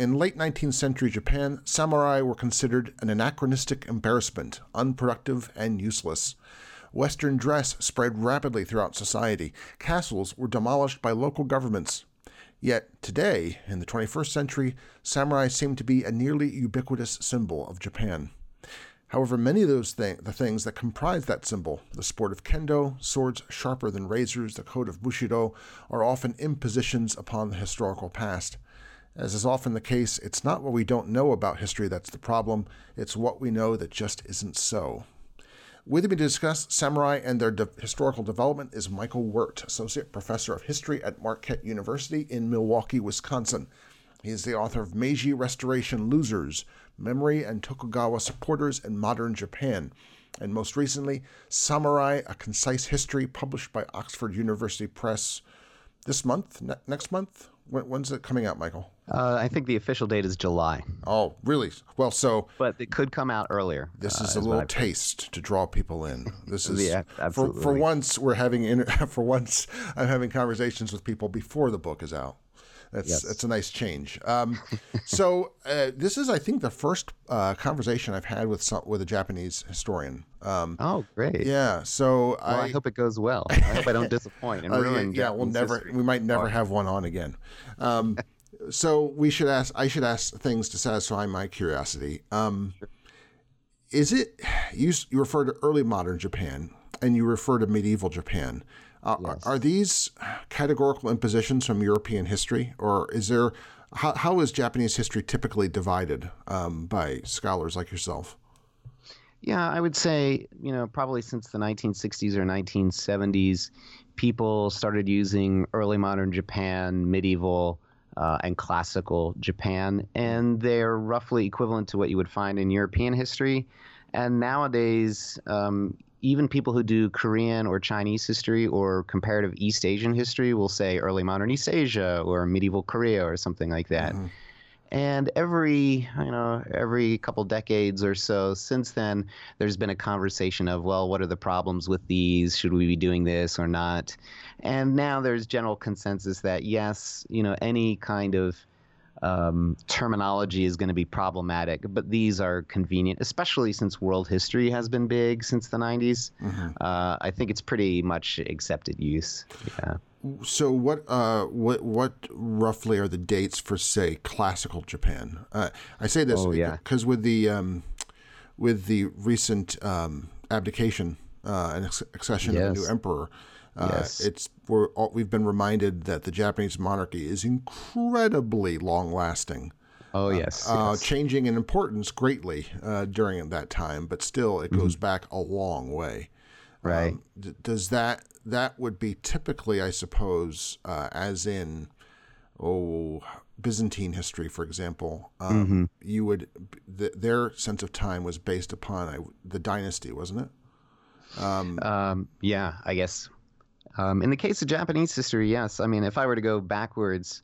In late 19th century Japan, samurai were considered an anachronistic embarrassment, unproductive and useless. Western dress spread rapidly throughout society. Castles were demolished by local governments. Yet today, in the 21st century, samurai seem to be a nearly ubiquitous symbol of Japan. However, many of those things, the things that comprise that symbol, the sport of kendo, swords sharper than razors, the code of bushido, are often impositions upon the historical past. As is often the case, it's not what we don't know about history that's the problem, it's what we know that just isn't so. With me to discuss samurai and their de- historical development is Michael Wert, Associate Professor of History at Marquette University in Milwaukee, Wisconsin. He is the author of Meiji Restoration Losers Memory and Tokugawa Supporters in Modern Japan, and most recently, Samurai A Concise History, published by Oxford University Press this month, ne- next month. When, when's it coming out, Michael? Uh, I think the official date is July. Oh, really? Well, so but it could come out earlier. This is uh, a little taste to draw people in. This is yeah, absolutely. For, for once, we're having inter- for once I'm having conversations with people before the book is out. That's yes. that's a nice change. Um, so uh, this is, I think, the first uh, conversation I've had with some, with a Japanese historian. Um, oh, great! Yeah. So well, I, I, hope it goes well. I hope I don't disappoint and ruin. yeah, we'll never. History. We might never have one on again. Um, so we should ask. I should ask things to satisfy my curiosity. Um, is it you? You refer to early modern Japan, and you refer to medieval Japan. Uh, yes. are, are, these categorical impositions from European history, or is there how, how is Japanese history typically divided um, by scholars like yourself? Yeah, I would say you know probably since the 1960s or 1970s, people started using early modern Japan, medieval. Uh, and classical Japan, and they're roughly equivalent to what you would find in European history. And nowadays, um, even people who do Korean or Chinese history or comparative East Asian history will say early modern East Asia or medieval Korea or something like that. Mm-hmm. And every, you know, every couple decades or so since then, there's been a conversation of, well, what are the problems with these? Should we be doing this or not? And now there's general consensus that yes, you know, any kind of um, terminology is going to be problematic, but these are convenient, especially since world history has been big since the 90s. Mm-hmm. Uh, I think it's pretty much accepted use. Yeah. So what uh, what what roughly are the dates for say classical Japan? Uh, I say this oh, yeah. because with the um, with the recent um, abdication uh, and accession yes. of a new emperor, uh, yes. It's we're we've been reminded that the Japanese monarchy is incredibly long lasting. Oh yes, uh, yes. changing in importance greatly uh, during that time, but still it goes mm-hmm. back a long way. Right? Um, d- does that that would be typically, I suppose, uh, as in oh Byzantine history, for example, um, mm-hmm. you would th- their sense of time was based upon the dynasty, wasn't it? Um, um, yeah, I guess um, in the case of Japanese history, yes. I mean, if I were to go backwards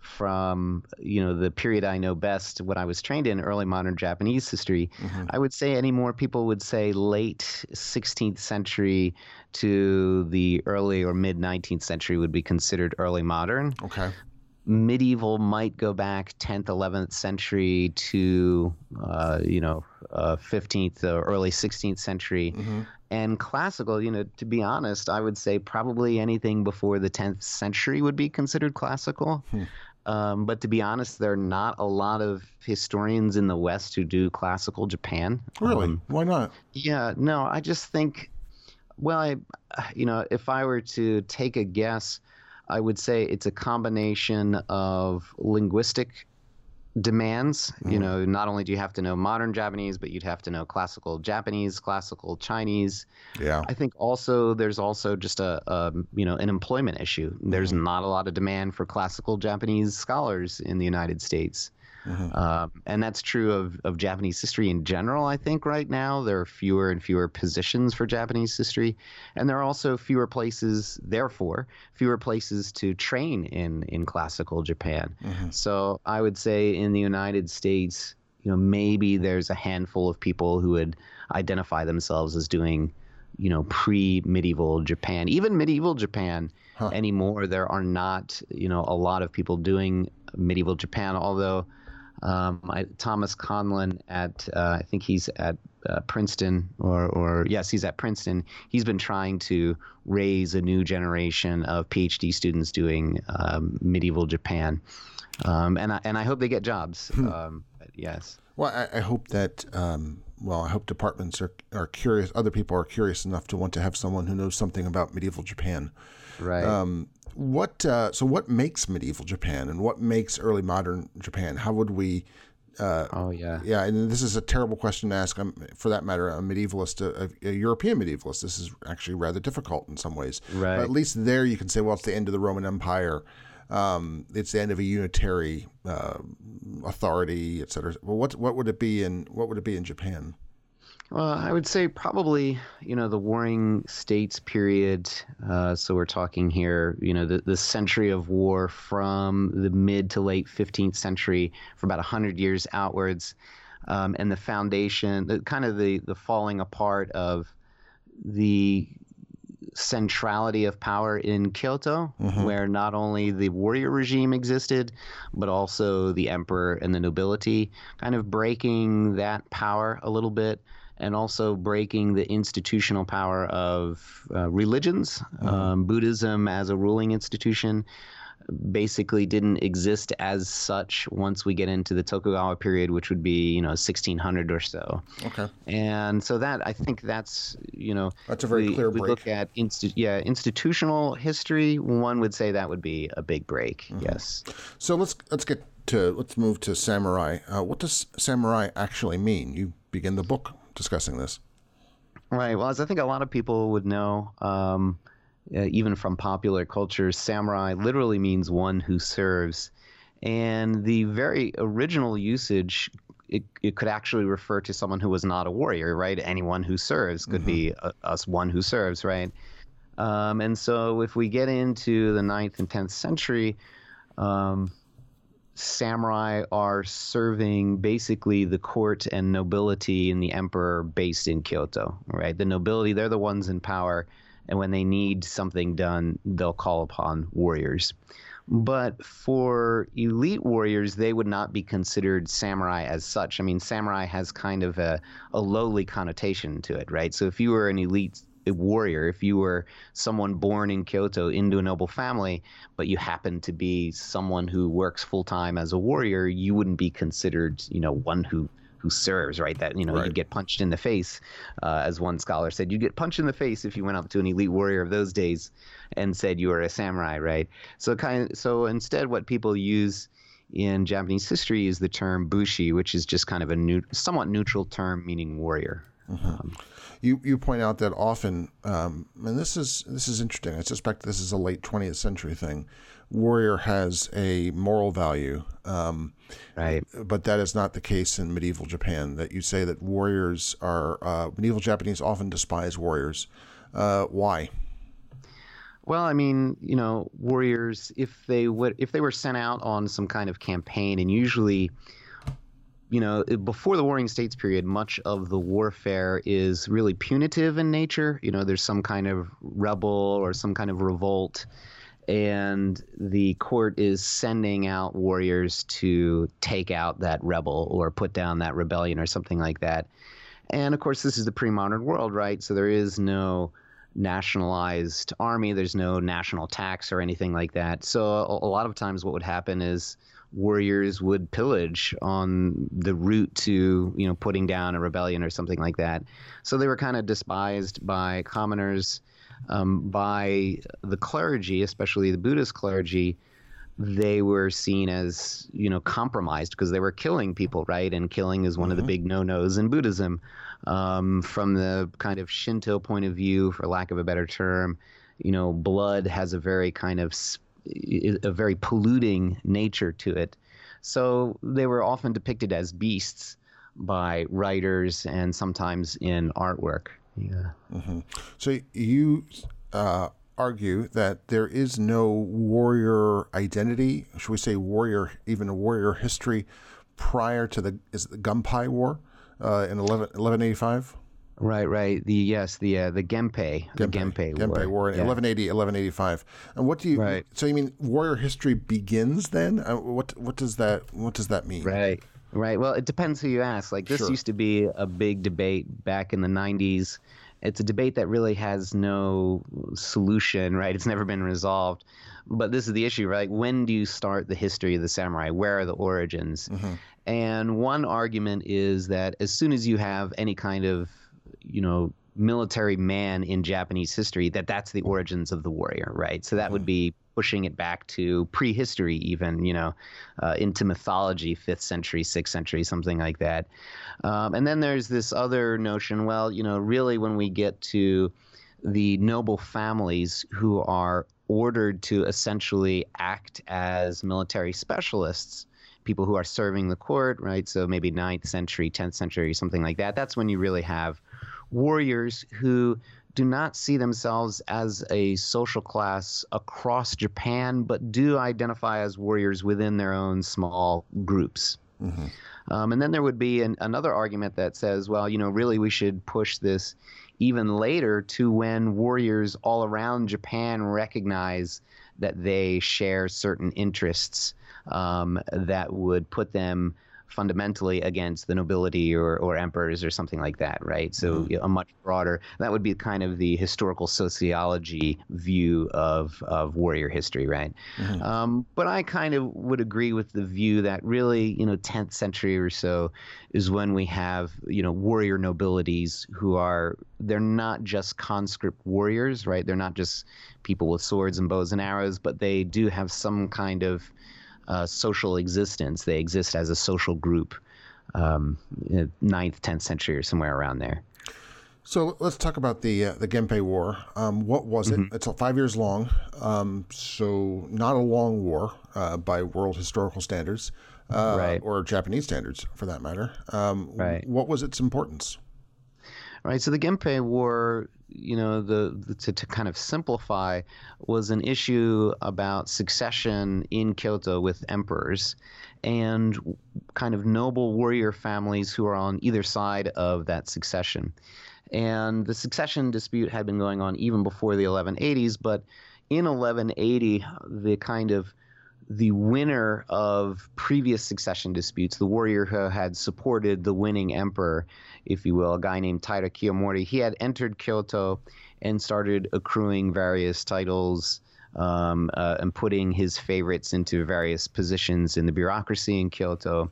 from you know the period I know best, what I was trained in, early modern Japanese history, mm-hmm. I would say any more people would say late 16th century to the early or mid 19th century would be considered early modern. Okay medieval might go back 10th 11th century to uh, you know uh, 15th or early 16th century mm-hmm. And classical you know to be honest i would say probably anything before the 10th century would be considered classical. Hmm. um, but to be honest there are not a lot of historians in the west who do classical japan. Really? Um, why not? Yeah no i just think well i you know if i were to take a guess I would say it's a combination of linguistic demands. Mm. You know, not only do you have to know modern Japanese, but you'd have to know classical Japanese, classical Chinese. Yeah. I think also there's also just a, a you know an employment issue. There's mm. not a lot of demand for classical Japanese scholars in the United States. Mm-hmm. Um, and that's true of, of Japanese history in general, I think, right now. There are fewer and fewer positions for Japanese history. And there are also fewer places, therefore, fewer places to train in, in classical Japan. Mm-hmm. So I would say in the United States, you know, maybe there's a handful of people who would identify themselves as doing you know pre-medieval Japan, even medieval Japan huh. anymore. There are not you know a lot of people doing medieval Japan, although. Um, I, Thomas Conlin at uh, I think he's at uh, Princeton or or yes he's at Princeton. He's been trying to raise a new generation of PhD students doing um, medieval Japan, um, and I, and I hope they get jobs. Hmm. Um, yes. Well, I, I hope that um, well, I hope departments are, are curious, other people are curious enough to want to have someone who knows something about medieval Japan. Right. Um, what uh, so what makes medieval Japan and what makes early modern Japan? How would we? Uh, oh yeah, yeah. And this is a terrible question to ask. I'm, for that matter, a medievalist, a, a, European medievalist. This is actually rather difficult in some ways. Right. But at least there, you can say, well, it's the end of the Roman Empire. Um, it's the end of a unitary uh, authority, et cetera. Well, what what would it be in what would it be in Japan? Well, I would say probably you know the Warring States period. Uh, so we're talking here, you know, the, the century of war from the mid to late 15th century for about 100 years outwards, um, and the foundation, the kind of the the falling apart of the centrality of power in Kyoto, mm-hmm. where not only the warrior regime existed, but also the emperor and the nobility, kind of breaking that power a little bit. And also breaking the institutional power of uh, religions, mm-hmm. um, Buddhism as a ruling institution, basically didn't exist as such once we get into the Tokugawa period, which would be you know 1600 or so. Okay. And so that I think that's you know that's a very we, clear we break. look at insti- yeah institutional history. One would say that would be a big break. Mm-hmm. Yes. So let's let's get to let's move to samurai. Uh, what does samurai actually mean? You begin the book discussing this. Right. Well, as I think a lot of people would know, um, uh, even from popular culture, samurai literally means one who serves. And the very original usage, it, it could actually refer to someone who was not a warrior, right? Anyone who serves could mm-hmm. be a, us one who serves, right? Um, and so if we get into the 9th and 10th century, um, samurai are serving basically the court and nobility and the emperor based in Kyoto, right? The nobility, they're the ones in power and when they need something done, they'll call upon warriors. But for elite warriors, they would not be considered samurai as such. I mean, samurai has kind of a, a lowly connotation to it, right? So if you were an elite warrior, if you were someone born in Kyoto into a noble family, but you happen to be someone who works full time as a warrior, you wouldn't be considered, you know, one who who serves, right? That you know right. you get punched in the face, uh, as one scholar said, you'd get punched in the face if you went up to an elite warrior of those days and said you were a samurai, right? So kind of, so instead, what people use in Japanese history is the term bushi, which is just kind of a new, somewhat neutral term meaning warrior. Mm-hmm. Um, you you point out that often, um, and this is this is interesting. I suspect this is a late 20th century thing. Warrior has a moral value, um, right? But that is not the case in medieval Japan. That you say that warriors are uh, medieval Japanese often despise warriors. Uh, why? Well, I mean, you know, warriors if they would if they were sent out on some kind of campaign, and usually you know, before the Warring States period, much of the warfare is really punitive in nature. You know, there's some kind of rebel or some kind of revolt, and the court is sending out warriors to take out that rebel or put down that rebellion or something like that. And of course, this is the pre modern world, right? So there is no nationalized army, there's no national tax or anything like that. So a, a lot of times, what would happen is warriors would pillage on the route to you know putting down a rebellion or something like that. So they were kind of despised by commoners, um, by the clergy, especially the Buddhist clergy. They were seen as you know compromised because they were killing people, right? And killing is one mm-hmm. of the mm-hmm. big no-nos in Buddhism. Um, from the kind of Shinto point of view, for lack of a better term, you know, blood has a very kind of a very polluting nature to it. So they were often depicted as beasts by writers and sometimes in artwork. Yeah. Mm-hmm. So you uh, argue that there is no warrior identity, should we say warrior, even a warrior history prior to the is the Gunpei War uh, in 11, 1185? Right, right. The yes, the uh, the Genpei, the Genpei, Genpei War, War in yeah. 1180, 1185. And what do you? Right. So you mean warrior history begins then? Uh, what what does that what does that mean? Right. Right. Well, it depends who you ask. Like this Sure. used to be a big debate back in the 90s. It's a debate that really has no solution, right? It's never been resolved. But this is the issue, right? When do you start the history of the samurai? Where are the origins? And one argument is that as soon as you have any kind of, you know, military man in Japanese history, that that's the origins of the warrior, right? So that would be pushing it back to prehistory, even, you know, uh, into mythology, fifth century, sixth century, something like that. Um, and then there's this other notion, well, you know, really when we get to the noble families who are ordered to essentially act as military specialists, people who are serving the court, right? So maybe 9th century, 10th century, something like that. That's when you really have warriors who do not see themselves as a social class across Japan, but do identify as warriors within their own small groups. Um, and then there would be an, another argument that says, well, you know, really we should push this even later to when warriors all around Japan recognize that they share certain interests um, that would put them fundamentally against the nobility or, or emperors or something like that, right? So know, a much broader, that would be kind of the historical sociology view of, of warrior history, right? Um, but I kind of would agree with the view that really, you know, 10th century or so is when we have, you know, warrior nobilities who are, they're not just conscript warriors, right? They're not just people with swords and bows and arrows, but they do have some kind of uh, social existence. They exist as a social group, um, 9th, 10th century or somewhere around there. So let's talk about the uh, the Genpei War. Um, what was Mm-hmm. it? It's five years long, um, so not a long war uh, by world historical standards, uh, Right. or Japanese standards for that matter. Um, Right. What was its importance? Right? So the Genpei War, you know, the, the to, to kind of simplify, was an issue about succession in Kyoto with emperors and kind of noble warrior families who are on either side of that succession. And the succession dispute had been going on even before the 1180s, but in 1180, the kind of the winner of previous succession disputes, the warrior who had supported the winning emperor, if you will, a guy named Taira Kiyomori, he had entered Kyoto and started accruing various titles um, uh, and putting his favorites into various positions in the bureaucracy in Kyoto.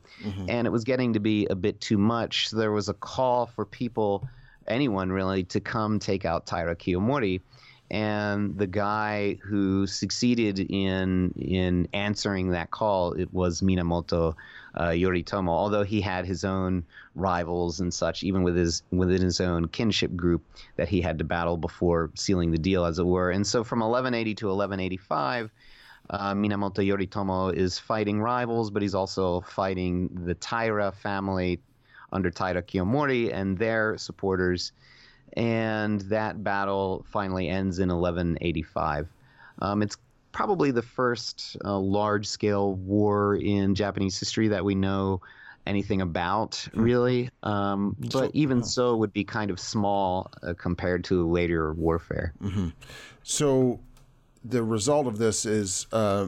And it was getting to be a bit too much. So there was a call for people, anyone really, to come take out Taira Kiyomori and the guy who succeeded in in answering that call it was Minamoto uh, Yoritomo. Although he had his own rivals and such, even with his within his own kinship group that he had to battle before sealing the deal, as it were. And so from 1180 to 1185. Uh, Minamoto Yoritomo is fighting rivals, but he's also fighting the Taira family under Taira Kiyomori and their supporters and that battle finally ends in 1185. Um, it's probably the first uh, large scale war in Japanese history that we know anything about, really. Um, but So- even so, it would be kind of small uh, compared to later warfare. So the result of this is uh,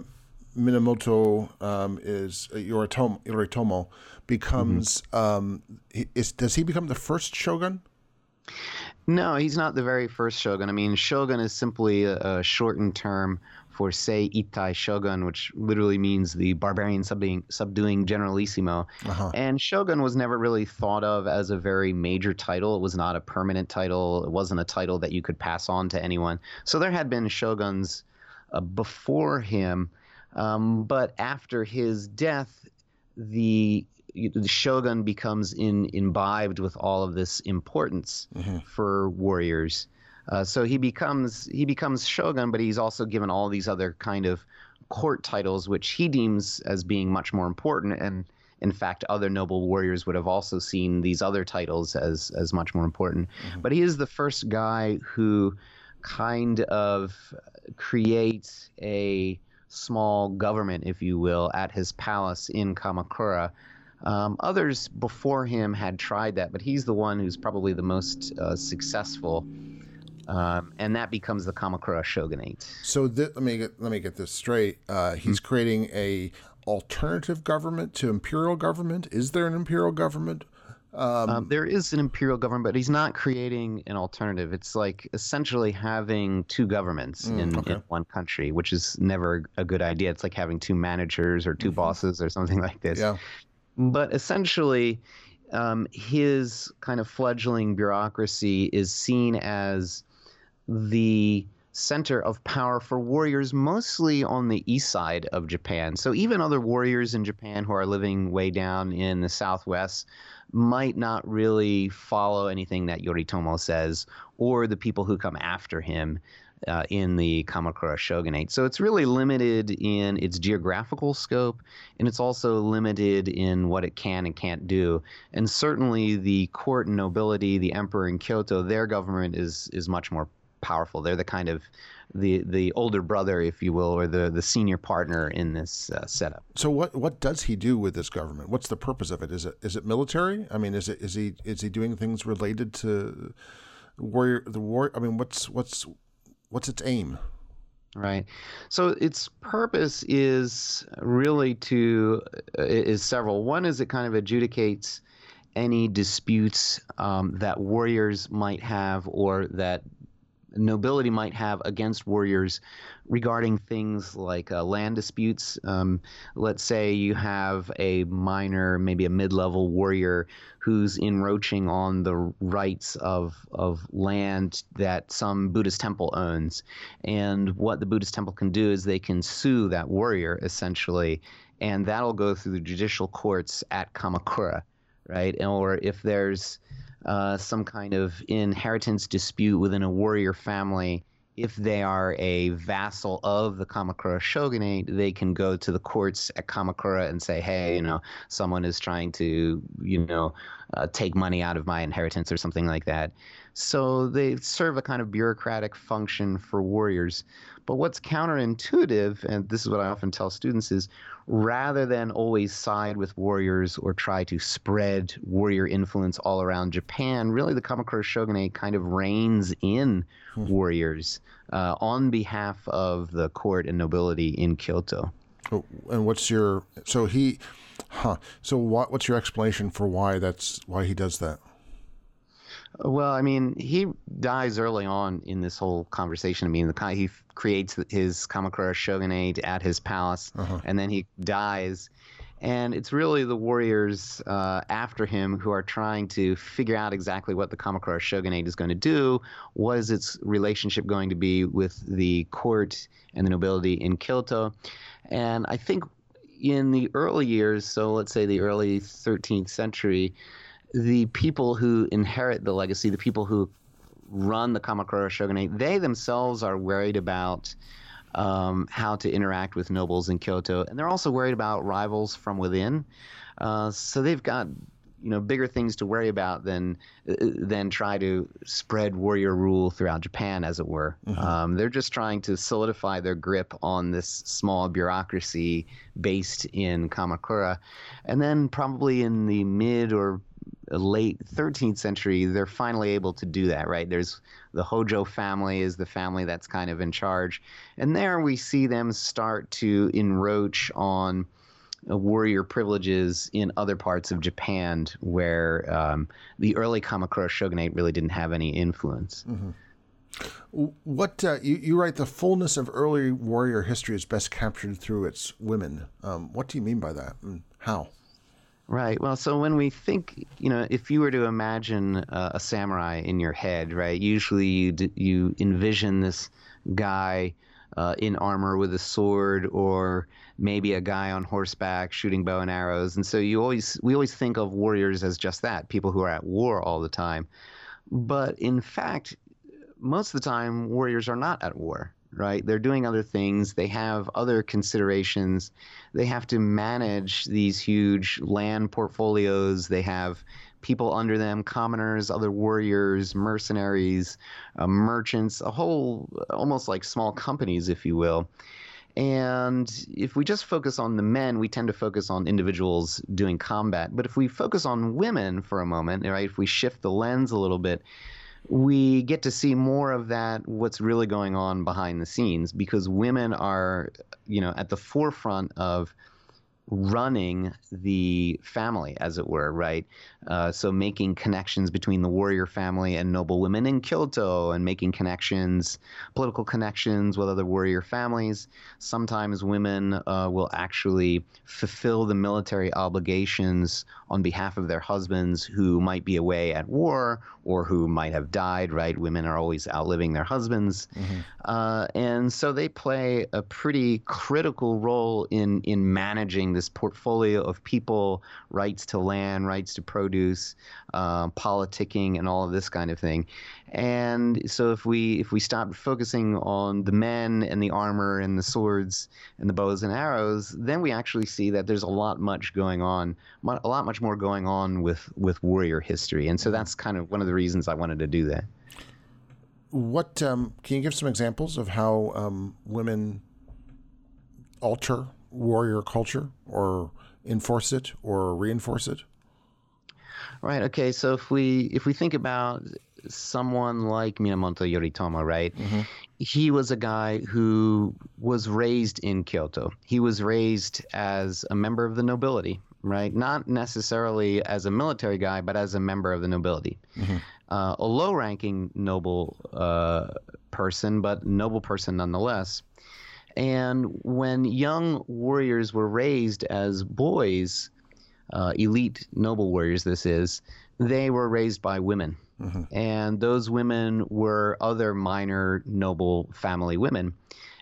Minamoto um, is uh, Yoritomo, Yoritomo becomes um, is, does he become the first shogun? No, he's not the very first shogun. I mean, shogun is simply a, a shortened term for seii tai shogun, which literally means the barbarian subduing, subduing generalissimo. Uh-huh. And shogun was never really thought of as a very major title. It was not a permanent title. It wasn't a title that you could pass on to anyone. So there had been shoguns uh, before him, um, but after his death, the the shogun becomes in, imbibed with all of this importance for warriors. Uh, so he becomes he becomes shogun, but he's also given all these other kind of court titles, which he deems as being much more important. And in fact, other noble warriors would have also seen these other titles as as much more important. Mm-hmm. But he is the first guy who kind of creates a small government, if you will, at his palace in Kamakura. Um, others before him had tried that, but he's the one who's probably the most uh, successful. Um, and that becomes the Kamakura shogunate. So th- let me get, let me get this straight. Uh, he's mm-hmm. creating a alternative government to imperial government. Is there an imperial government? Um, um, there is an imperial government, but he's not creating an alternative. It's like essentially having two governments mm, in, okay. in, one country, which is never a good idea. It's like having two managers or 2 mm-hmm. bosses or something like this. Yeah. But essentially, um, his kind of fledgling bureaucracy is seen as the center of power for warriors mostly on the east side of Japan. So even other warriors in Japan who are living way down in the southwest might not really follow anything that Yoritomo says or the people who come after him. Uh, in the Kamakura shogunate. So it's really limited in its geographical scope, and it's also limited in what it can and can't do. And certainly the court and nobility, the emperor in Kyoto, their government is is much more powerful. They're the kind of the the older brother, if you will, or the the senior partner in this uh, setup. So what what does he do with this government? What's the purpose of it? Is it is it military? I mean, is it is he is he doing things related to warrior the war? I mean, what's what's what's its aim? Right. So its purpose is really to uh, is several. One is it kind of adjudicates any disputes um, that warriors might have or that nobility might have against warriors regarding things like uh, land disputes. Um, let's say you have a minor, maybe a mid level warrior who's encroaching on the rights of, of land that some Buddhist temple owns. And what the Buddhist temple can do is they can sue that warrior essentially, and that'll go through the judicial courts at Kamakura, right? Or if there's uh, some kind of inheritance dispute within a warrior family, if they are a vassal of the Kamakura shogunate, they can go to the courts at Kamakura and say, hey, you know, someone is trying to, you know, uh, take money out of my inheritance or something like that. So they serve a kind of bureaucratic function for warriors. But what's counterintuitive, and this is what I often tell students, is rather than always side with warriors or try to spread warrior influence all around Japan, really the Kamakura shogunate kind of reins in hmm. warriors uh, on behalf of the court and nobility in Kyoto. Oh, and what's your so he, huh? So what? What's your explanation for why that's why he does that? Well, I mean, he dies early on in this whole conversation. I mean, the he creates his Kamakura shogunate at his palace, uh-huh. and then he dies. And it's really the warriors uh, after him who are trying to figure out exactly what the Kamakura shogunate is going to do. What is its relationship going to be with the court and the nobility in Kyoto? And I think in the early years, so let's say the early 13th century, the people who inherit the legacy, the people who run the Kamakura shogunate, they themselves are worried about um, how to interact with nobles in Kyoto, and they're also worried about rivals from within. Uh, so they've got you know bigger things to worry about than than try to spread warrior rule throughout Japan, as it were. Mm-hmm. Um, they're just trying to solidify their grip on this small bureaucracy based in Kamakura, and then probably in the mid or late 13th century, they're finally able to do that, right? There's the Hojo family is the family that's kind of in charge. And there we see them start to encroach on uh, warrior privileges in other parts of Japan where um, the early Kamakura shogunate really didn't have any influence. Mm-hmm. What uh, you, you write the fullness of early warrior history is best captured through its women. Um, what do you mean by that, how? Right. Well, so when we think, you know, if you were to imagine uh, a samurai in your head, right? Usually you you envision this guy uh, in armor with a sword, or maybe a guy on horseback shooting bow and arrows, and so you always we always think of warriors as just that, people who are at war all the time. But in fact, most of the time, warriors are not at war. Right? They're doing other things. They have other considerations. They have to manage these huge land portfolios. They have people under them, commoners, other warriors, mercenaries, uh, merchants, a whole almost like small companies, if you will. And if we just focus on the men, we tend to focus on individuals doing combat. But if we focus on women for a moment, right, if we shift the lens a little bit, we get to see more of that what's really going on behind the scenes because women are you know at the forefront of running the family, as it were, right? Uh, so making connections between the warrior family and noble women in Kyoto and making connections, political connections with other warrior families. Sometimes women uh, will actually fulfill the military obligations on behalf of their husbands who might be away at war or who might have died, right? Women are always outliving their husbands. Mm-hmm. Uh, and so they play a pretty critical role in, in managing this portfolio of people, rights to land, rights to produce, uh, politicking, and all of this kind of thing. And so if we if we stop focusing on the men and the armor and the swords and the bows and arrows, then we actually see that there's a lot much going on, a lot much more going on with with warrior history. And so that's kind of one of the reasons I wanted to do that. What um, can you give some examples of how um, women alter warrior culture or enforce it or reinforce it? Right. Okay. So if we if we think about someone like Minamoto Yoritomo, right? Mm-hmm. He was a guy who was raised in Kyoto. He was raised as a member of the nobility, right? Not necessarily as a military guy, but as a member of the nobility. Mm-hmm. Uh, a low-ranking noble uh, person, but noble person nonetheless. And when young warriors were raised as boys, uh, elite noble warriors, this is, they were raised by women. Mm-hmm. And those women were other minor noble family women.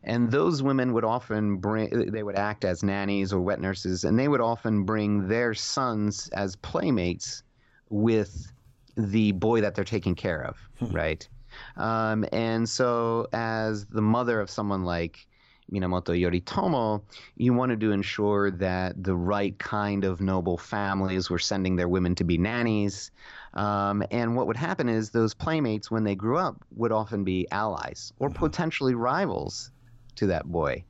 And those women would often bring, they would act as nannies or wet nurses, and they would often bring their sons as playmates with the boy that they're taking care of, hmm. right? Um, and so, as the mother of someone like Minamoto Yoritomo, you wanted to ensure that the right kind of noble families were sending their women to be nannies. Um, and what would happen is those playmates, when they grew up, would often be allies or mm-hmm. potentially rivals to that boy.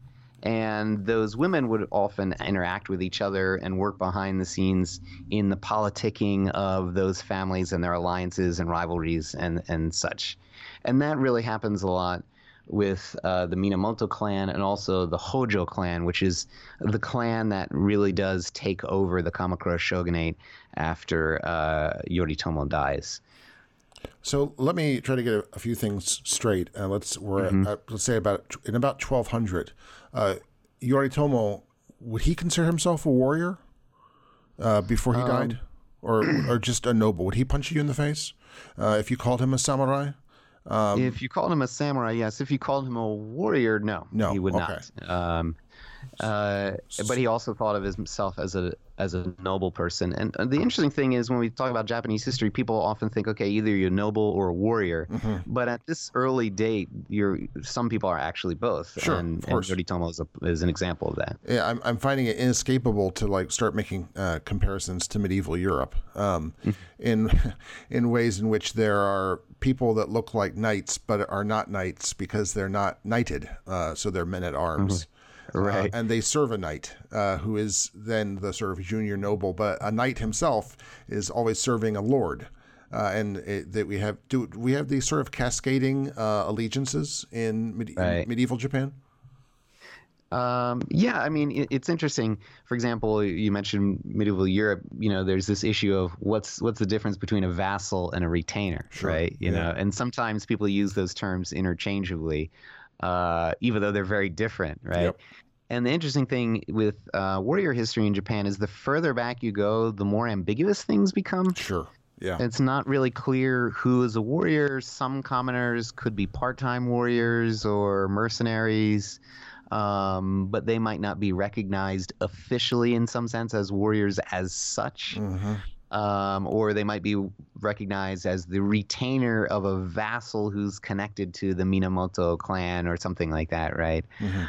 And those women would often interact with each other and work behind the scenes in the politicking of those families and their alliances and rivalries and, and such. And that really happens a lot with uh, the Minamoto clan and also the Hojo clan, which is the clan that really does take over the Kamakura shogunate after uh, Yoritomo dies. So let me try to get a, a few things straight. Uh, let's we're mm-hmm. at, let's say about in about twelve hundred. Uh, Yoritomo would he consider himself a warrior uh, before he um, died, or or just a noble? Would he punch you in the face uh, if you called him a samurai? Um, if you called him a samurai, yes. If you called him a warrior, no, no, he would okay. not. Um, uh, but he also thought of himself as a as a noble person. And the interesting thing is when we talk about Japanese history, people often think, okay, either you're noble or a warrior. Mm-hmm. But at this early date, you're some people are actually both. Sure, and, of course. and Yoritomo is, a, is an example of that. Yeah, I'm, I'm finding it inescapable to like start making uh, comparisons to medieval Europe um, mm-hmm. in in ways in which there are people that look like knights but are not knights because they're not knighted, uh, so they're men at arms. Mm-hmm. Uh, right. Uh, and they serve a knight uh, who is then the sort of junior noble, but a knight himself is always serving a lord. Uh, and it, that we have do we have these sort of cascading uh, allegiances in, right. in, medieval Japan? Um, yeah, I mean it, it's interesting. For example, you mentioned medieval Europe. You know, there's this issue of what's what's the difference between a vassal and a retainer, sure. right? You yeah. know, and sometimes people use those terms interchangeably uh, even though they're very different, right? Yep. And the interesting thing with uh, warrior history in Japan is the further back you go, the more ambiguous things become. Sure. Yeah. It's not really clear who is a warrior. Some commoners could be part time warriors or mercenaries, um, but they might not be recognized officially in some sense as warriors as such. Mm-hmm. Um, or they might be recognized as the retainer of a vassal who's connected to the Minamoto clan or something like that, right? Mm-hmm.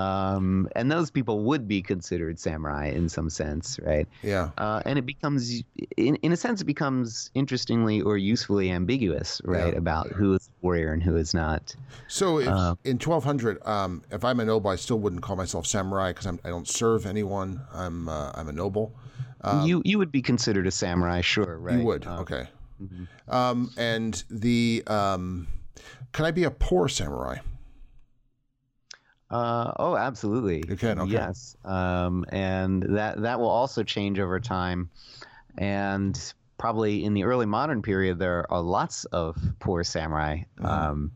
Um, and those people would be considered samurai in some sense, right? Yeah. Uh, and it becomes, in, in a sense, it becomes interestingly or usefully ambiguous, right, Yeah. about who is a warrior and who is not. So if, Uh, in 1200, um, if I'm a noble, I still wouldn't call myself samurai because I don't serve anyone. I'm uh, I'm a noble. You you would be considered a samurai, sure, right? Um, You would. Uh, okay. mhm. Um, and the um, can I be a poor samurai? Uh, oh, absolutely. You can, okay. Yes, um, and that that will also change over time, and probably in the early modern period there are lots of poor samurai. Mhm. Um,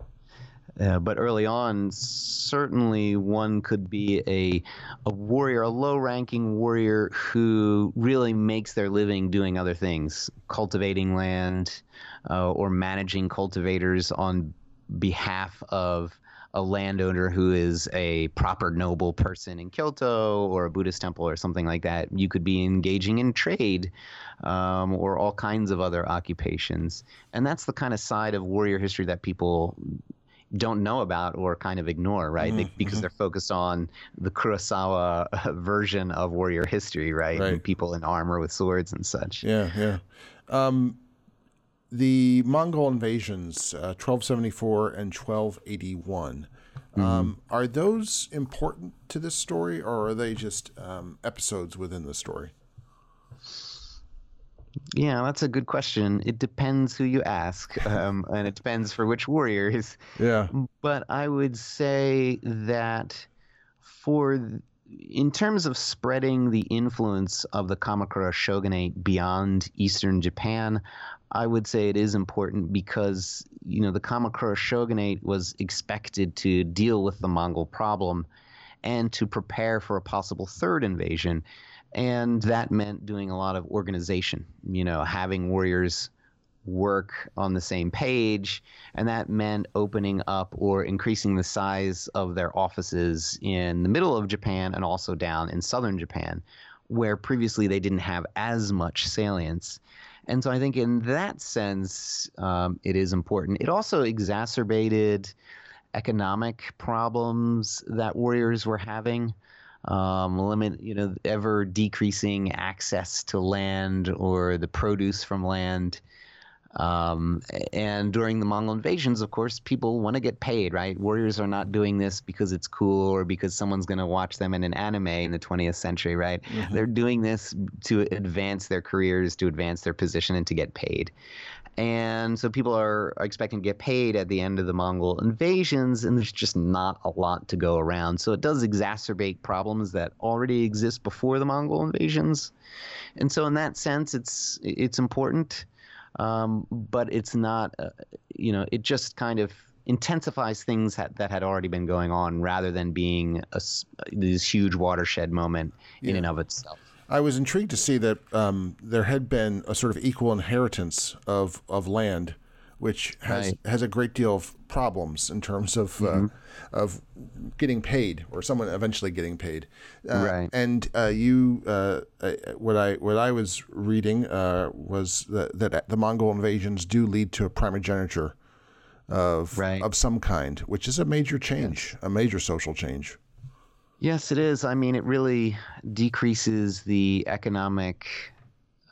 uh, but early on, certainly one could be a a warrior, a low-ranking warrior who really makes their living doing other things, cultivating land, uh, or managing cultivators on behalf of a landowner who is a proper noble person in Kyoto or a Buddhist temple or something like that. You could be engaging in trade um, or all kinds of other occupations. And that's the kind of side of warrior history that people don't know about or kind of ignore, right? They- Mhm, because mhm. they're focused on the Kurosawa version of warrior history, right? Right. And people in armor with swords and such. Yeah, yeah. Um, the Mongol invasions, uh, 1274 and 1281, um, are those important to this story, or are they just um, episodes within the story? Yeah, that's a good question. It depends who you ask, um, and it depends for which warriors. Yeah. But I would say that for in terms of spreading the influence of the Kamakura shogunate beyond eastern Japan, I would say it is important because you know the Kamakura shogunate was expected to deal with the Mongol problem and to prepare for a possible third invasion. And that meant doing a lot of organization, you know, having warriors work on the same page. And that meant opening up or increasing the size of their offices in the middle of Japan and also down in southern Japan, where previously they didn't have as much salience. And so I think in that sense, um, it is important. It also exacerbated economic problems that warriors were having um, limit, you know, ever decreasing access to land or the produce from land. Um, and during the Mongol invasions, of course, people want to get paid, right? Warriors are not doing this because it's cool or because someone's going to watch them in an anime in the 20th century, right? Mhm. They're doing this to advance their careers, to advance their position, and to get paid. And so people are are expecting to get paid at the end of the Mongol invasions, and there's just not a lot to go around. So it does exacerbate problems that already exist before the Mongol invasions. And so in that sense, it's it's important, um, but it's not, uh, you know, it just kind of intensifies things that, that had already been going on rather than being a, this huge watershed moment in Yeah. and of itself. I was intrigued to see that um, there had been a sort of equal inheritance of, of land, which has Right. has a great deal of problems in terms of uh, of getting paid or someone eventually getting paid. Uh, Right. And uh, you, uh, uh, what I what I was reading uh, was that, that the Mongol invasions do lead to a primogeniture of Right. of some kind, which is a major change, a major social change. Yes, it is. I mean, it really decreases the economic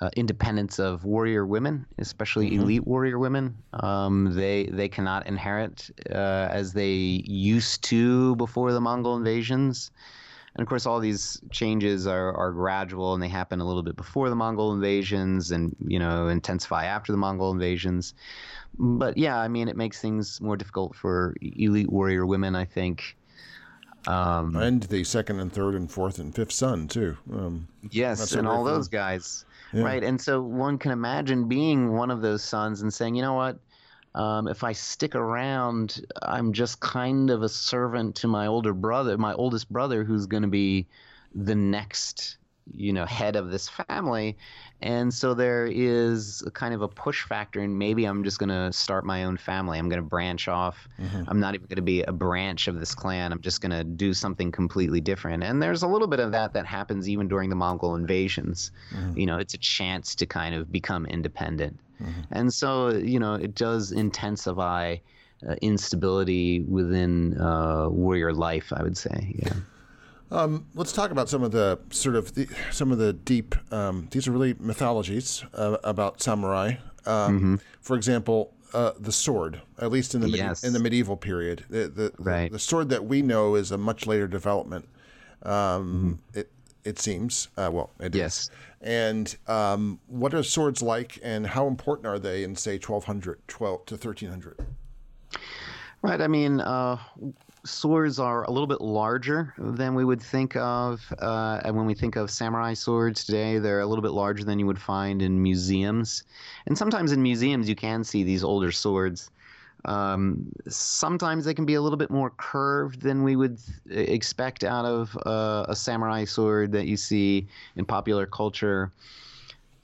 uh, independence of warrior women, especially elite warrior women. Um, they they cannot inherit uh, as they used to before the Mongol invasions. And of course, all these changes are, are gradual and they happen a little bit before the Mongol invasions and, you know, intensify after the Mongol invasions. But yeah, I mean, it makes things more difficult for elite warrior women, I think. Um, And the second and third and fourth and fifth son too. Um, Yes, and all those guys, Yeah. right? And so one can imagine being one of those sons and saying, you know what, um, if I stick around, I'm just kind of a servant to my older brother, my oldest brother, who's going to be the next you know head of this family. And so there is a kind of a push factor and maybe i'm just going to start my own family. I'm going to branch off. Mm-hmm. i'm not even going to be a branch of this clan. I'm just going to do something completely different. And there's a little bit of that that happens even during the mongol invasions. Mm-hmm. you know it's a chance to kind of become independent. Mm-hmm. and so you know it does intensify uh, instability within uh, warrior life i would say. Yeah um, let's talk about some of the sort of the, some of the deep. Um, these are really mythologies uh, about samurai. Um, mm-hmm. For example, uh, the sword, at least in the yes. in the medieval period, the the, right. the, the, sword that we know is a much later development. Um, mm-hmm. It it seems uh, well, it yes. Is. And um, what are swords like, and how important are they in say 1200, 12 to 1300? Right. I mean, uh, swords are a little bit larger than we would think of. Uh, and when we think of samurai swords today, they're a little bit larger than you would find in museums. And sometimes in museums, you can see these older swords. Um, sometimes they can be a little bit more curved than we would expect out of uh, a samurai sword that you see in popular culture.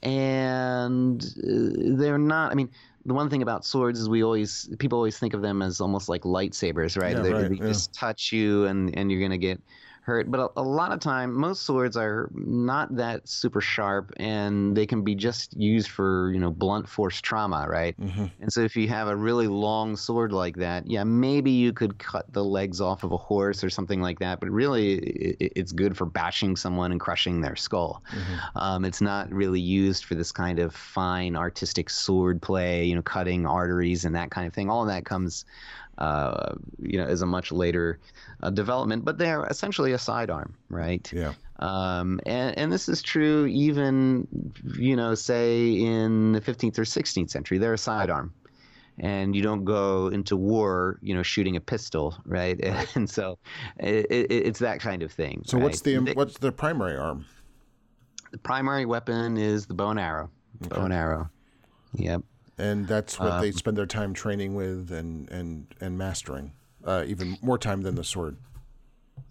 And uh, they're not, I mean, the one thing about swords is we always people always think of them as almost like lightsabers, right? Yeah, they, right, they yeah. just touch you and and you're gonna get hurt. But a, a, lot of time, most swords are not that super sharp, and they can be just used for you know blunt force trauma, right? Mm-hmm. And so if you have a really long sword like that, yeah, maybe you could cut the legs off of a horse or something like that. But really, it, it's good for bashing someone and crushing their skull. Mm-hmm. Um, it's not really used for this kind of fine artistic sword play, you know, cutting arteries and that kind of thing. All of that comes uh, you know, is a much later uh, development, but they're essentially a sidearm, right? Yeah. Um, and, and this is true even, you know, say in the 15th or 16th century, they're a sidearm. And you don't go into war, you know, shooting a pistol, right? And so it, it, it's that kind of thing. So right? what's the what's the primary arm? The primary weapon is the bow and arrow. Okay. Bow and arrow. Yep and that's what um, they spend their time training with and and and mastering, uh, even more time than the sword.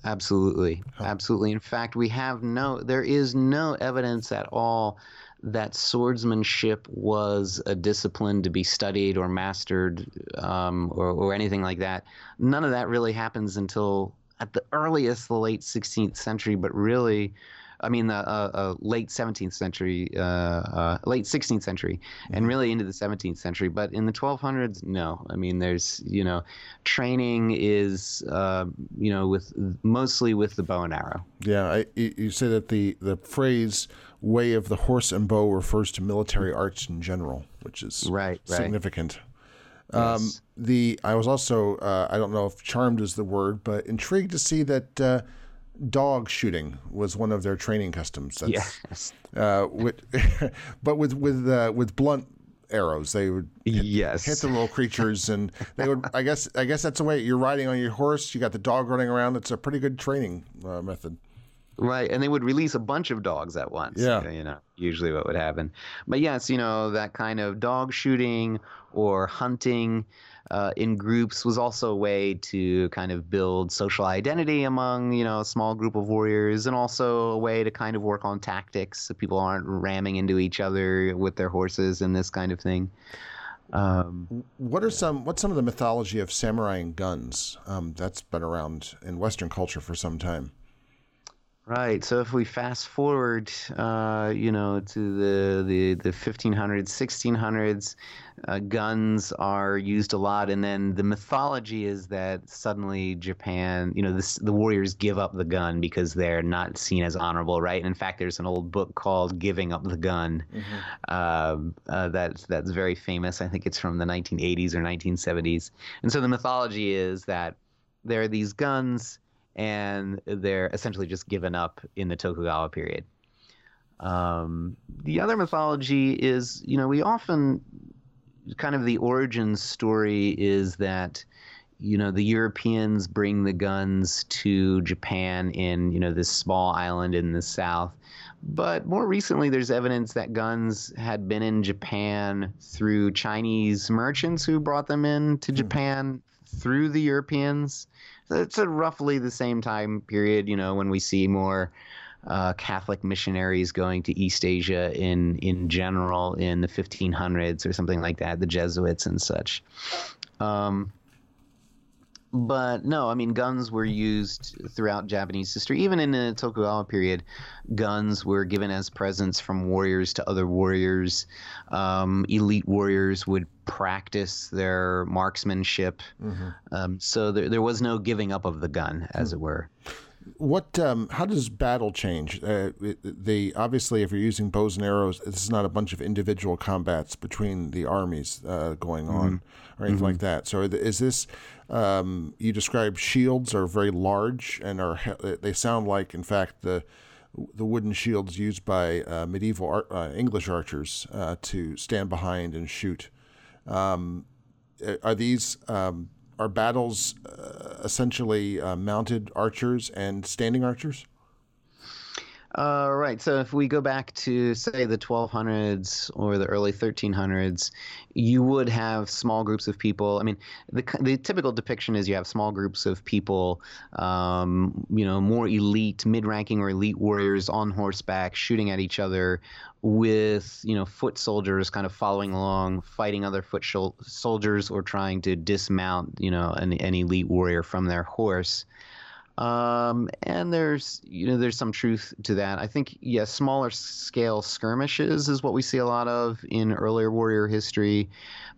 Absolutely, huh. absolutely. In fact, we have no, there is no evidence at all that swordsmanship was a discipline to be studied or mastered um, or, or anything like that. None of that really happens until at the earliest the late 16th century, but really I mean, the uh, uh, late 17th century, uh, uh late 16th century, mm-hmm. and really into the 17th century. But in the 1200s, no. I mean, there's you know, training is uh, you know with mostly with the bow and arrow. Yeah, I, you say that the the phrase "way of the horse and bow" refers to military arts in general, which is right, significant. Right. Um, yes. The I was also uh, I don't know if charmed is the word, but intrigued to see that uh, dog shooting was one of their training customs. That's, yes. Uh, with, but with with uh, with blunt arrows, they would hit, yes hit the little creatures, and they would. I guess I guess that's the way you're riding on your horse. You got the dog running around. It's a pretty good training uh, method. Right, and they would release a bunch of dogs at once. Yeah, you know, usually what would happen. But yes, you know that kind of dog shooting or hunting uh, in groups was also a way to kind of build social identity among you know a small group of warriors, and also a way to kind of work on tactics so people aren't ramming into each other with their horses and this kind of thing. Um, what are some what's some of the mythology of samurai and guns? Um, that's been around in Western culture for some time. Right. So if we fast forward, uh, you know, to the the the 1500s, 1600s, uh, guns are used a lot, and then the mythology is that suddenly Japan, you know, this, the warriors give up the gun because they're not seen as honorable, right? And in fact, there's an old book called "Giving Up the Gun" mm-hmm. Um, uh, that's that's very famous. I think it's from the 1980s or 1970s, and so the mythology is that there are these guns and they're essentially just given up in the Tokugawa period. Um, the other mythology is, you know, we often kind of the origin story is that you know the Europeans bring the guns to Japan in you know this small island in the south. But more recently, there's evidence that guns had been in Japan through Chinese merchants who brought them in to hmm. Japan through the Europeans it's roughly the same time period, you know, when we see more uh, Catholic missionaries going to East Asia in in general in the 1500s or something like that, the Jesuits and such. Um, but no, I mean, guns were used throughout Japanese history. Even in the Tokugawa period, guns were given as presents from warriors to other warriors. Um, elite warriors would practice their marksmanship. Mm-hmm. Um, so there, there was no giving up of the gun, as mm-hmm. it were. What? Um, how does battle change? Uh, they obviously, if you're using bows and arrows, this is not a bunch of individual combats between the armies uh, going on mm-hmm. or anything mm-hmm. like that. So, is this? Um, you describe shields are very large and are they sound like, in fact, the the wooden shields used by uh, medieval ar- uh, English archers uh, to stand behind and shoot. Um, are these um, are battles uh, essentially uh, mounted archers and standing archers? Uh, right. So if we go back to say the 1200s or the early 1300s, you would have small groups of people. I mean, the the typical depiction is you have small groups of people, um, you know, more elite, mid-ranking or elite warriors on horseback shooting at each other, with you know foot soldiers kind of following along, fighting other foot soldiers or trying to dismount, you know, an, an elite warrior from their horse. Um, and there's you know there's some truth to that. I think yes, yeah, smaller scale skirmishes is what we see a lot of in earlier warrior history,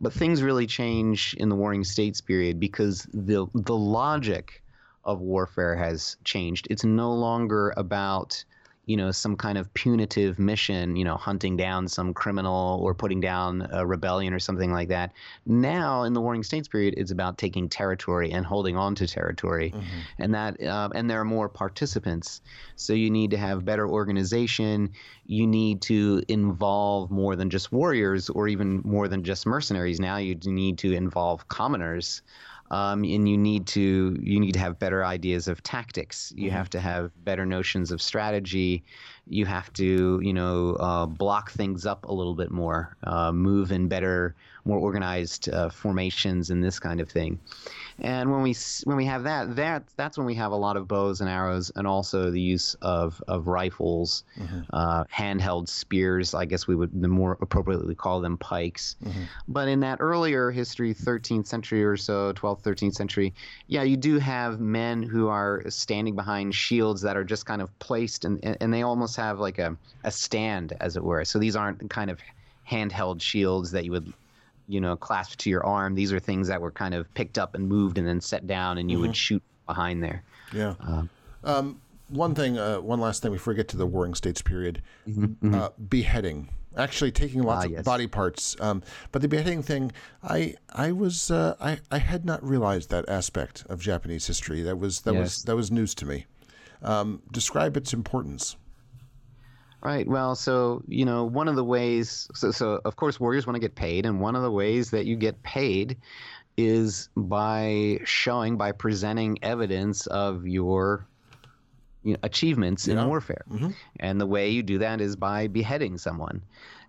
but things really change in the Warring States period because the the logic of warfare has changed. It's no longer about you know, some kind of punitive mission, you know, hunting down some criminal or putting down a rebellion or something like that. Now, in the Warring States period, it's about taking territory and holding on to territory, mm-hmm. and that, uh, and there are more participants. So you need to have better organization. You need to involve more than just warriors or even more than just mercenaries. Now you need to involve commoners um, and you need to you need to have better ideas of tactics. You mm-hmm. have to have better notions of strategy. You have to you know uh, block things up a little bit more, uh, move in better, more organized uh, formations, and this kind of thing. And when we when we have that, that that's when we have a lot of bows and arrows, and also the use of of rifles, mm-hmm. uh, handheld spears. I guess we would the more appropriately call them pikes. Mm-hmm. But in that earlier history, 13th century or so, 12th, 13th century, yeah, you do have men who are standing behind shields that are just kind of placed, and and they almost have like a a stand, as it were. So these aren't kind of handheld shields that you would you know, clasped to your arm. These are things that were kind of picked up and moved and then set down, and you mm-hmm. would shoot behind there. Yeah. Um, um, one thing, uh, one last thing before we get to the Warring States period, mm-hmm, mm-hmm. Uh, beheading. Actually, taking lots ah, yes. of body parts, um, but the beheading thing, I I was uh, I I had not realized that aspect of Japanese history. That was that yes. was that was news to me. Um, describe its importance. Right. Well, so you know, one of the ways, so, so of course, warriors want to get paid, and one of the ways that you get paid is by showing, by presenting evidence of your you know, achievements in warfare. Mm-hmm. And the way you do that is by beheading someone.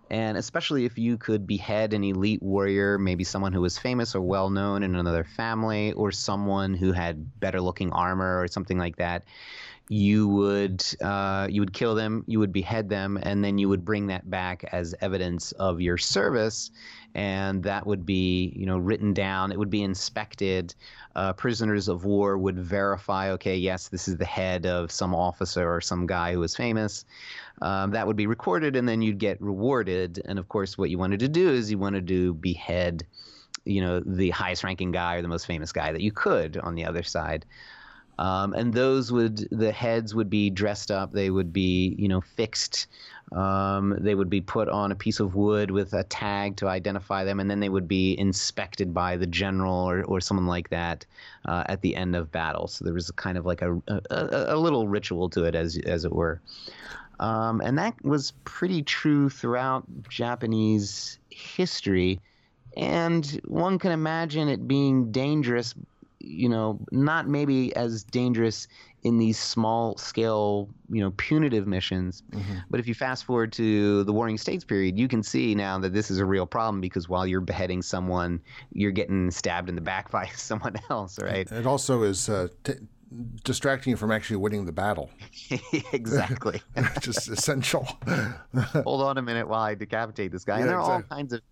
And especially if you could behead an elite warrior, maybe someone who was famous or well known in another family, or someone who had better looking armor or something like that, you would uh, you would kill them, you would behead them, and then you would bring that back as evidence of your service, and that would be you know written down. It would be inspected. Uh, prisoners of war would verify, okay, yes, this is the head of some officer or some guy who was famous. Um, that would be recorded, and then you'd get rewarded. And of course, what you wanted to do is you wanted to behead you know the highest ranking guy or the most famous guy that you could on the other side um, and those would the heads would be dressed up. They would be you know fixed. Um, they would be put on a piece of wood with a tag to identify them, and then they would be inspected by the general or, or someone like that uh, at the end of battle. So there was kind of like a, a, a little ritual to it, as as it were. Um, and that was pretty true throughout Japanese history. And one can imagine it being dangerous you know, not maybe as dangerous in these small scale, you know, punitive missions. Mm-hmm. But if you fast forward to the Warring States period, you can see now that this is a real problem because while you're beheading someone, you're getting stabbed in the back by someone else, right? It also is uh, t- distracting you from actually winning the battle. exactly. Just essential. Hold on a minute while I decapitate this guy. Yeah, and there are exactly. all kinds of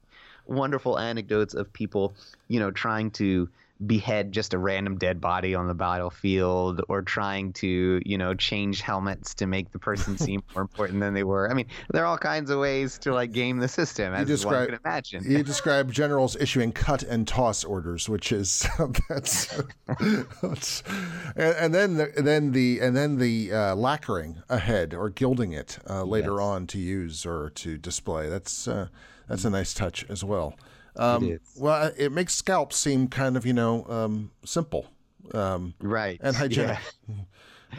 wonderful anecdotes of people, you know, trying to behead just a random dead body on the battlefield or trying to you know change helmets to make the person seem more important than they were. I mean there are all kinds of ways to like game the system as you describe, one can imagine. you describe generals issuing cut and toss orders which is that's, that's and, and, then the, then the and then the uh, lacquering a head or gilding it uh, later yes. on to use or to display. That's uh, that's a nice touch as well um, it well, it makes scalps seem kind of you know um, simple, um, right, and hygienic.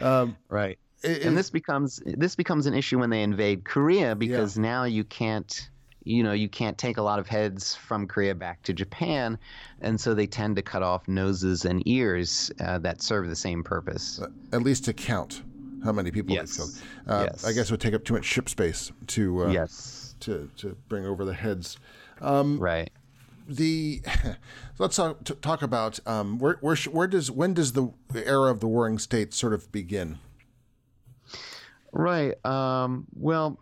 Yeah. um, right. It, and this becomes this becomes an issue when they invade Korea because yeah. now you can't you know you can't take a lot of heads from Korea back to Japan, and so they tend to cut off noses and ears uh, that serve the same purpose. Uh, at least to count how many people yes. they killed. Uh, yes. I guess it would take up too much ship space to uh, yes to to bring over the heads. Um, right the let's talk, talk about um, where, where where does when does the era of the warring states sort of begin? Right. Um, well,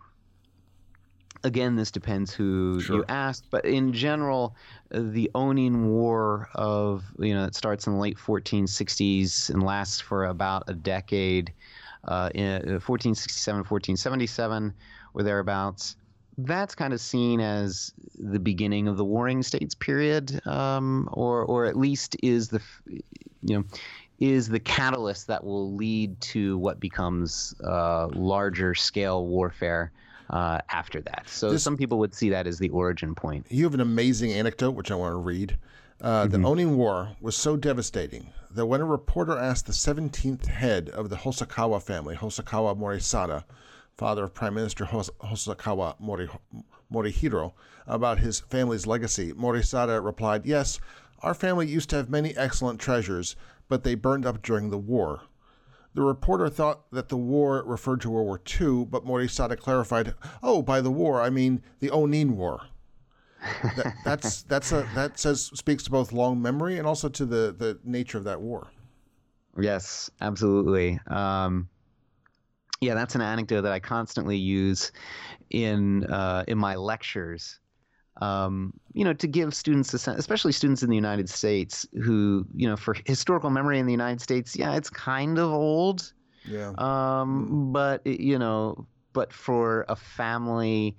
again, this depends who sure. you ask, but in general, the Onin War of you know it starts in the late 1460s and lasts for about a decade. Uh, in 1467, uh, 1477, or thereabouts that's kind of seen as the beginning of the Warring States period, um, or or at least is the you know is the catalyst that will lead to what becomes uh, larger scale warfare uh, after that. So this, some people would see that as the origin point. You have an amazing anecdote which I want to read. Uh, mm-hmm. The Onin War was so devastating that when a reporter asked the 17th head of the Hosokawa family, Hosokawa Morisada, father of Prime Minister Hosokawa Mori, Morihiro, about his family's legacy, Morisada replied, Yes, our family used to have many excellent treasures, but they burned up during the war. The reporter thought that the war referred to World War II, but Morisada clarified, Oh, by the war, I mean the Onin War. that, that's that's a that says speaks to both long memory and also to the the nature of that war. Yes, absolutely. Um, yeah, that's an anecdote that I constantly use in uh, in my lectures. Um, you know, to give students a sense, especially students in the United States, who you know, for historical memory in the United States, yeah, it's kind of old. Yeah. Um, but you know, but for a family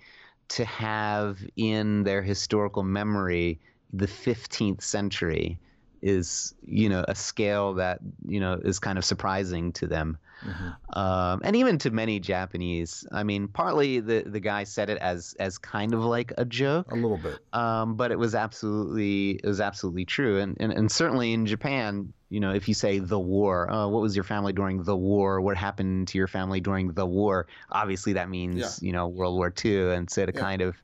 to have in their historical memory the 15th century is you know a scale that you know is kind of surprising to them mm-hmm. um, and even to many japanese i mean partly the the guy said it as as kind of like a joke a little bit um, but it was absolutely it was absolutely true and, and and certainly in japan you know if you say the war uh, what was your family during the war what happened to your family during the war obviously that means yeah. you know world war ii and so to yeah. kind of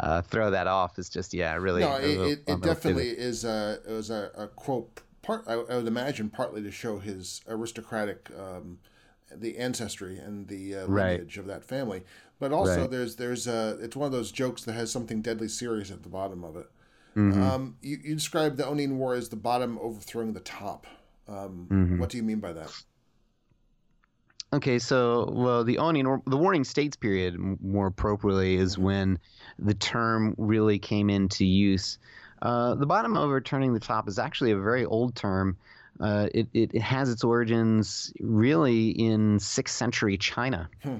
uh, throw that off is just yeah really. No, it, it, it definitely is a it was a, a quote part. I, I, would imagine partly to show his aristocratic. Um, the ancestry and the uh, lineage right. of that family, but also right. there's there's a it's one of those jokes that has something deadly serious at the bottom of it. Mm-hmm. Um, you, you described the Onin War as the bottom overthrowing the top. Um, mm-hmm. What do you mean by that? Okay, so well, the Onin, the Warring States period, more appropriately, is when the term really came into use. Uh, the bottom overturning the top is actually a very old term. Uh, it, it, it, has its origins really in sixth century China. Hmm.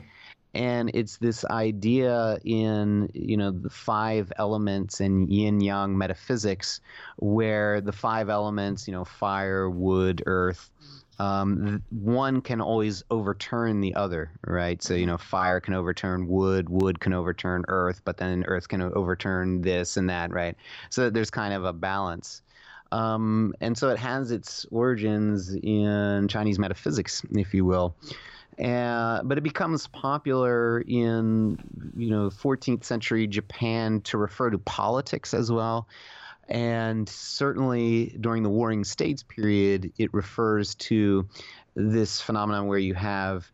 And it's this idea in you know the five elements in yin yang metaphysics, where the five elements you know fire, wood, earth, um, one can always overturn the other, right? So, you know, fire can overturn wood, wood can overturn earth, but then earth can overturn this and that, right? So there's kind of a balance. Um, and so it has its origins in Chinese metaphysics, if you will. Uh, but it becomes popular in, you know, 14th century Japan to refer to politics as well. And certainly during the Warring States period, it refers to this phenomenon where you have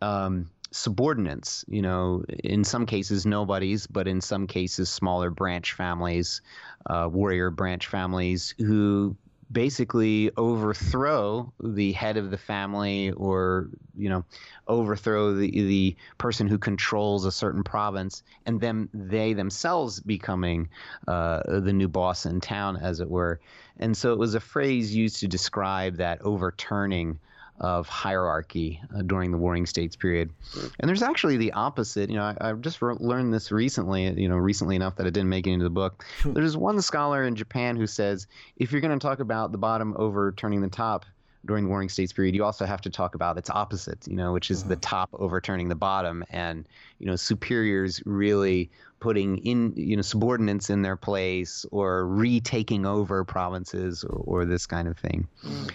um, subordinates, you know, in some cases nobodies, but in some cases smaller branch families, uh, warrior branch families who basically overthrow the head of the family or you know overthrow the the person who controls a certain province and then they themselves becoming uh, the new boss in town as it were. And so it was a phrase used to describe that overturning of hierarchy uh, during the Warring States period. And there's actually the opposite. You know, I, have just re- learned this recently. You know, recently enough that it didn't make it into the book. There's one scholar in Japan who says if you're going to talk about the bottom overturning the top during the Warring States period, you also have to talk about its opposite. You know, which is the top overturning the bottom, and you know, superiors really putting in you know subordinates in their place or retaking over provinces or, or this kind of thing. Mm.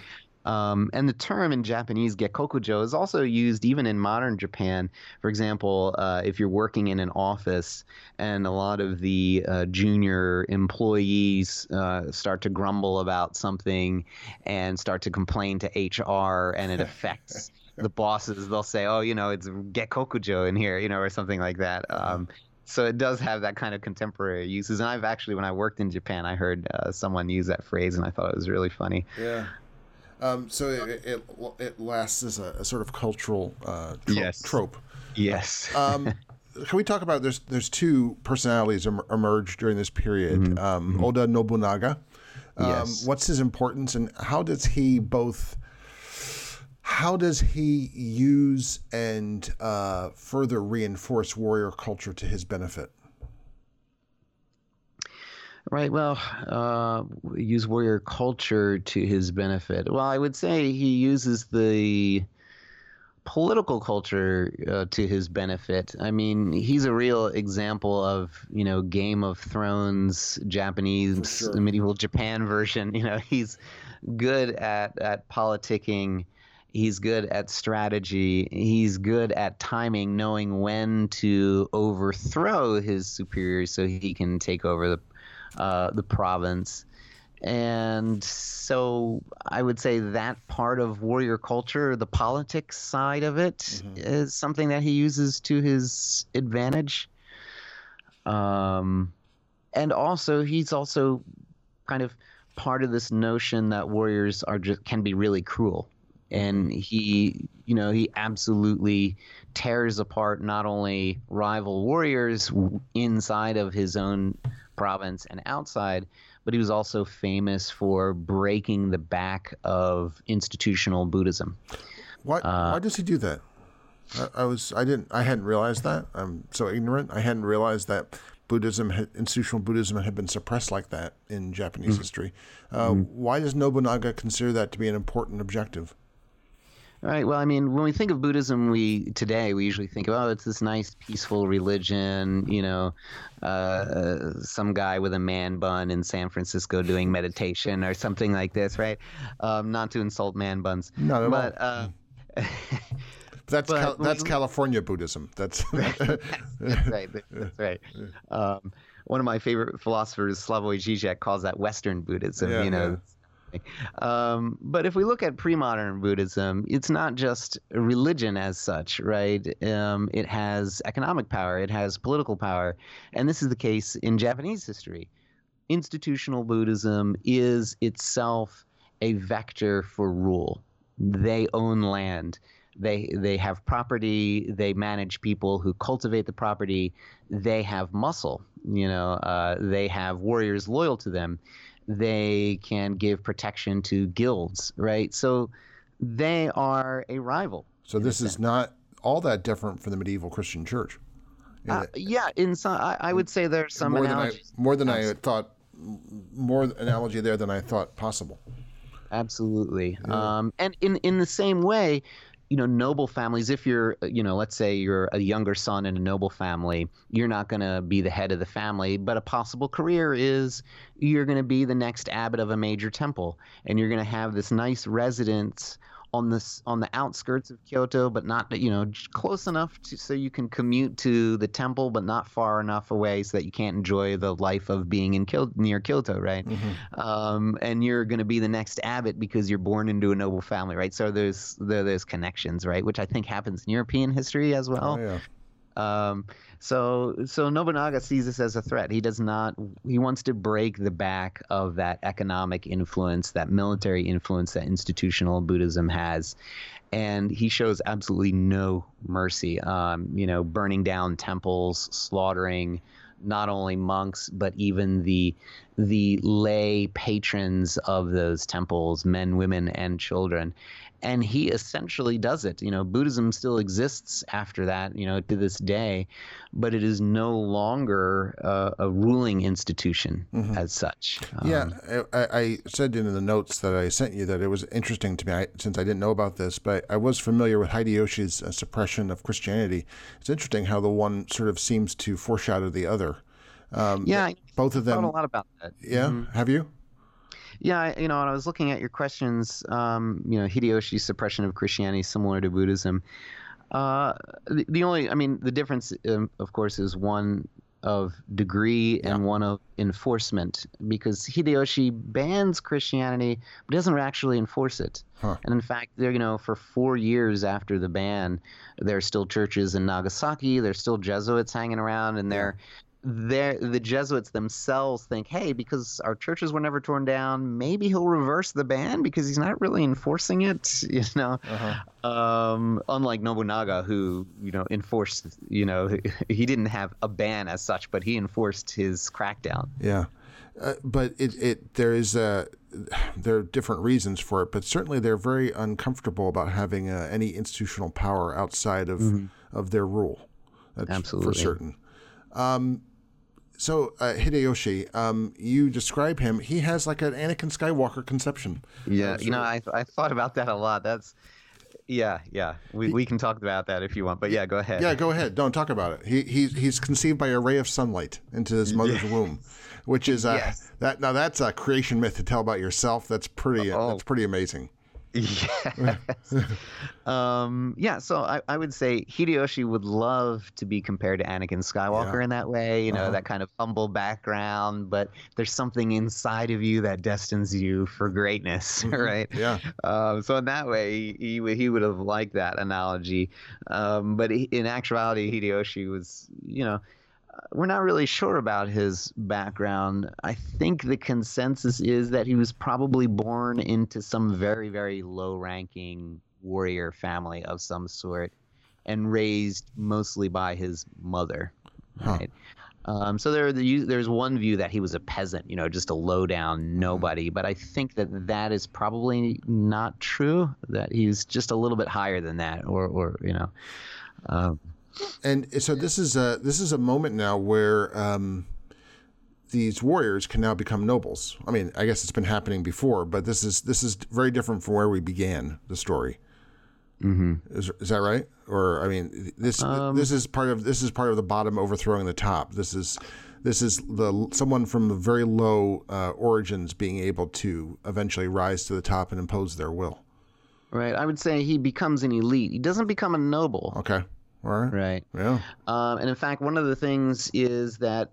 Um, and the term in Japanese gekkokujo is also used even in modern Japan. For example, uh, if you're working in an office and a lot of the uh, junior employees uh, start to grumble about something and start to complain to HR and it affects the bosses, they'll say, oh, you know, it's gekkokujo in here, you know, or something like that. Um, so it does have that kind of contemporary uses. And I've actually, when I worked in Japan, I heard uh, someone use that phrase, and I thought it was really funny. Yeah. Um, so it, it, it lasts as a, a sort of cultural uh, tro- yes. trope. Yes. um, can we talk about there's there's two personalities em- emerge during this period. Mm-hmm. Um, mm-hmm. Oda Nobunaga. Um, yes. What's his importance, and how does he both? How does he use and uh, further reinforce warrior culture to his benefit? Right. Well, uh, use warrior culture to his benefit. Well, I would say he uses the political culture uh, to his benefit. I mean, he's a real example of you know Game of Thrones Japanese sure. medieval Japan version. You know, he's good at at politicking. He's good at strategy. He's good at timing, knowing when to overthrow his superiors so he can take over the uh, the province. And so I would say that part of warrior culture, the politics side of it, mm-hmm. is something that he uses to his advantage. Um, and also, he's also kind of part of this notion that warriors are just can be really cruel and he you know he absolutely tears apart not only rival warriors inside of his own province and outside, but he was also famous for breaking the back of institutional Buddhism. Why, uh, why does he do that? I, I, was I didn't I hadn't realized that. I'm so ignorant. I hadn't realized that Buddhism, institutional Buddhism, had been suppressed like that in Japanese mm-hmm. history. Uh, mm-hmm. Why does Nobunaga consider that to be an important objective? Right. Well, I mean, when we think of Buddhism, we today we usually think of oh, it's this nice, peaceful religion. You know, uh, some guy with a man bun in San Francisco doing meditation or something like this, right? Um, not to insult man buns. At but. Uh, that's but, Cal- that's California Buddhism. That's that's right. That's right. Um, one of my favorite philosophers, Slavoj Žižek, calls that Western Buddhism. Yeah, you know. Yeah um, but if we look at pre-modern Buddhism, it's not just religion as such, right? Um, it has economic power, it has political power, and this is the case in Japanese history. Institutional Buddhism is itself a vector for rule. They own land. They they have property. They manage people who cultivate the property. They have muscle. You know, uh, they have warriors loyal to them they can give protection to guilds, right? So they are a rival. So this is not all that different from the medieval Christian church. Uh, yeah, in some, I, I, would say there's some more analogies. Than I, more than I thought, more analogy there than I thought possible. Absolutely. Yeah. Um, and in in the same way, you know noble families if you're uh, you know let's say you're a younger son in a noble family you're not going to be the head of the family but a possible career is you're going to be the next abbot of a major temple and you're going to have this nice residence on this on the outskirts of Kyoto, but not you know close enough to, so you can commute to the temple, but not far enough away so that you can't enjoy the life of being in Kyoto, near Kyoto, right? Mm-hmm. Um, and you're going to be the next abbot because you're born into a noble family, right? So there's there, there's connections, right? Which I think happens in European history as well. Oh, yeah. Um, so so Nobunaga sees this as a threat. He does not. He wants to break the back of that economic influence, that military influence that institutional Buddhism has, and he shows absolutely no mercy. Um, you know, burning down temples, slaughtering not only monks but even the the lay patrons of those temples, men, women, and children and he essentially does it. You know, Buddhism still exists after that, you know, to this day, but it is no longer uh, a ruling institution mm-hmm. as such. Um, yeah, I, I, said in the notes that I sent you that it was interesting to me I, since I didn't know about this, but I was familiar with Hideyoshi's uh, suppression of Christianity. It's interesting how the one sort of seems to foreshadow the other. Um, yeah, both of them. a lot about that. Yeah, mm-hmm. have you? Yeah, you know, and I was looking at your questions. Um, you know, Hideyoshi's suppression of Christianity similar to Buddhism. Uh, the, the, only, I mean, the difference, um, of course, is one of degree and one of enforcement because Hideyoshi bans Christianity but doesn't actually enforce it. Huh. And in fact, there you know for 4 years after the ban, there are still churches in Nagasaki, there's still Jesuits hanging around and they're the Jesuits themselves think, hey, because our churches were never torn down, maybe he'll reverse the ban because he's not really enforcing it, you know. Uh-huh. Um, unlike Nobunaga, who you know enforced, you know, he didn't have a ban as such, but he enforced his crackdown. Yeah, uh, but it it there is a there are different reasons for it, but certainly they're very uncomfortable about having uh, any institutional power outside of mm-hmm. of their rule. That's Absolutely. for certain. Um, so uh, Hideyoshi, um, you describe him. He has like an Anakin Skywalker conception. Yeah, uh, you know, I I thought about that a lot. That's yeah, yeah. We, we can talk about that if you want, but yeah, go ahead. Yeah, go ahead. Don't talk about it. He he's he's conceived by a ray of sunlight into his mother's yeah. womb, which is uh, yes. that now that's a creation myth to tell about yourself. That's pretty oh. that's pretty amazing. Yes. um, yeah, so I, I would say Hideyoshi would love to be compared to Anakin Skywalker yeah. in that way, you know, uh-huh. that kind of humble background, but there's something inside of you that destines you for greatness, mm-hmm. right? Yeah. Um, so in that way, he, he would have liked that analogy. Um, but in actuality, Hideyoshi was, you know, we're not really sure about his background. I think the consensus is that he was probably born into some very, very low ranking warrior family of some sort and raised mostly by his mother. Right. Um, so there, there's one view that he was a peasant, you know, just a low down nobody. But I think that that is probably not true. That he's just a little bit higher than that, or, or you know. Um, and so this is a this is a moment now where um, these warriors can now become nobles. I mean, I guess it's been happening before, but this is this is very different from where we began the story. Mm-hmm. Is, is that right? Or I mean, this um, this is part of this is part of the bottom overthrowing the top. This is this is the someone from very low uh, origins being able to eventually rise to the top and impose their will. Right. I would say he becomes an elite. He doesn't become a noble. Okay. Right. Right. Yeah. Um, and in fact, one of the things is that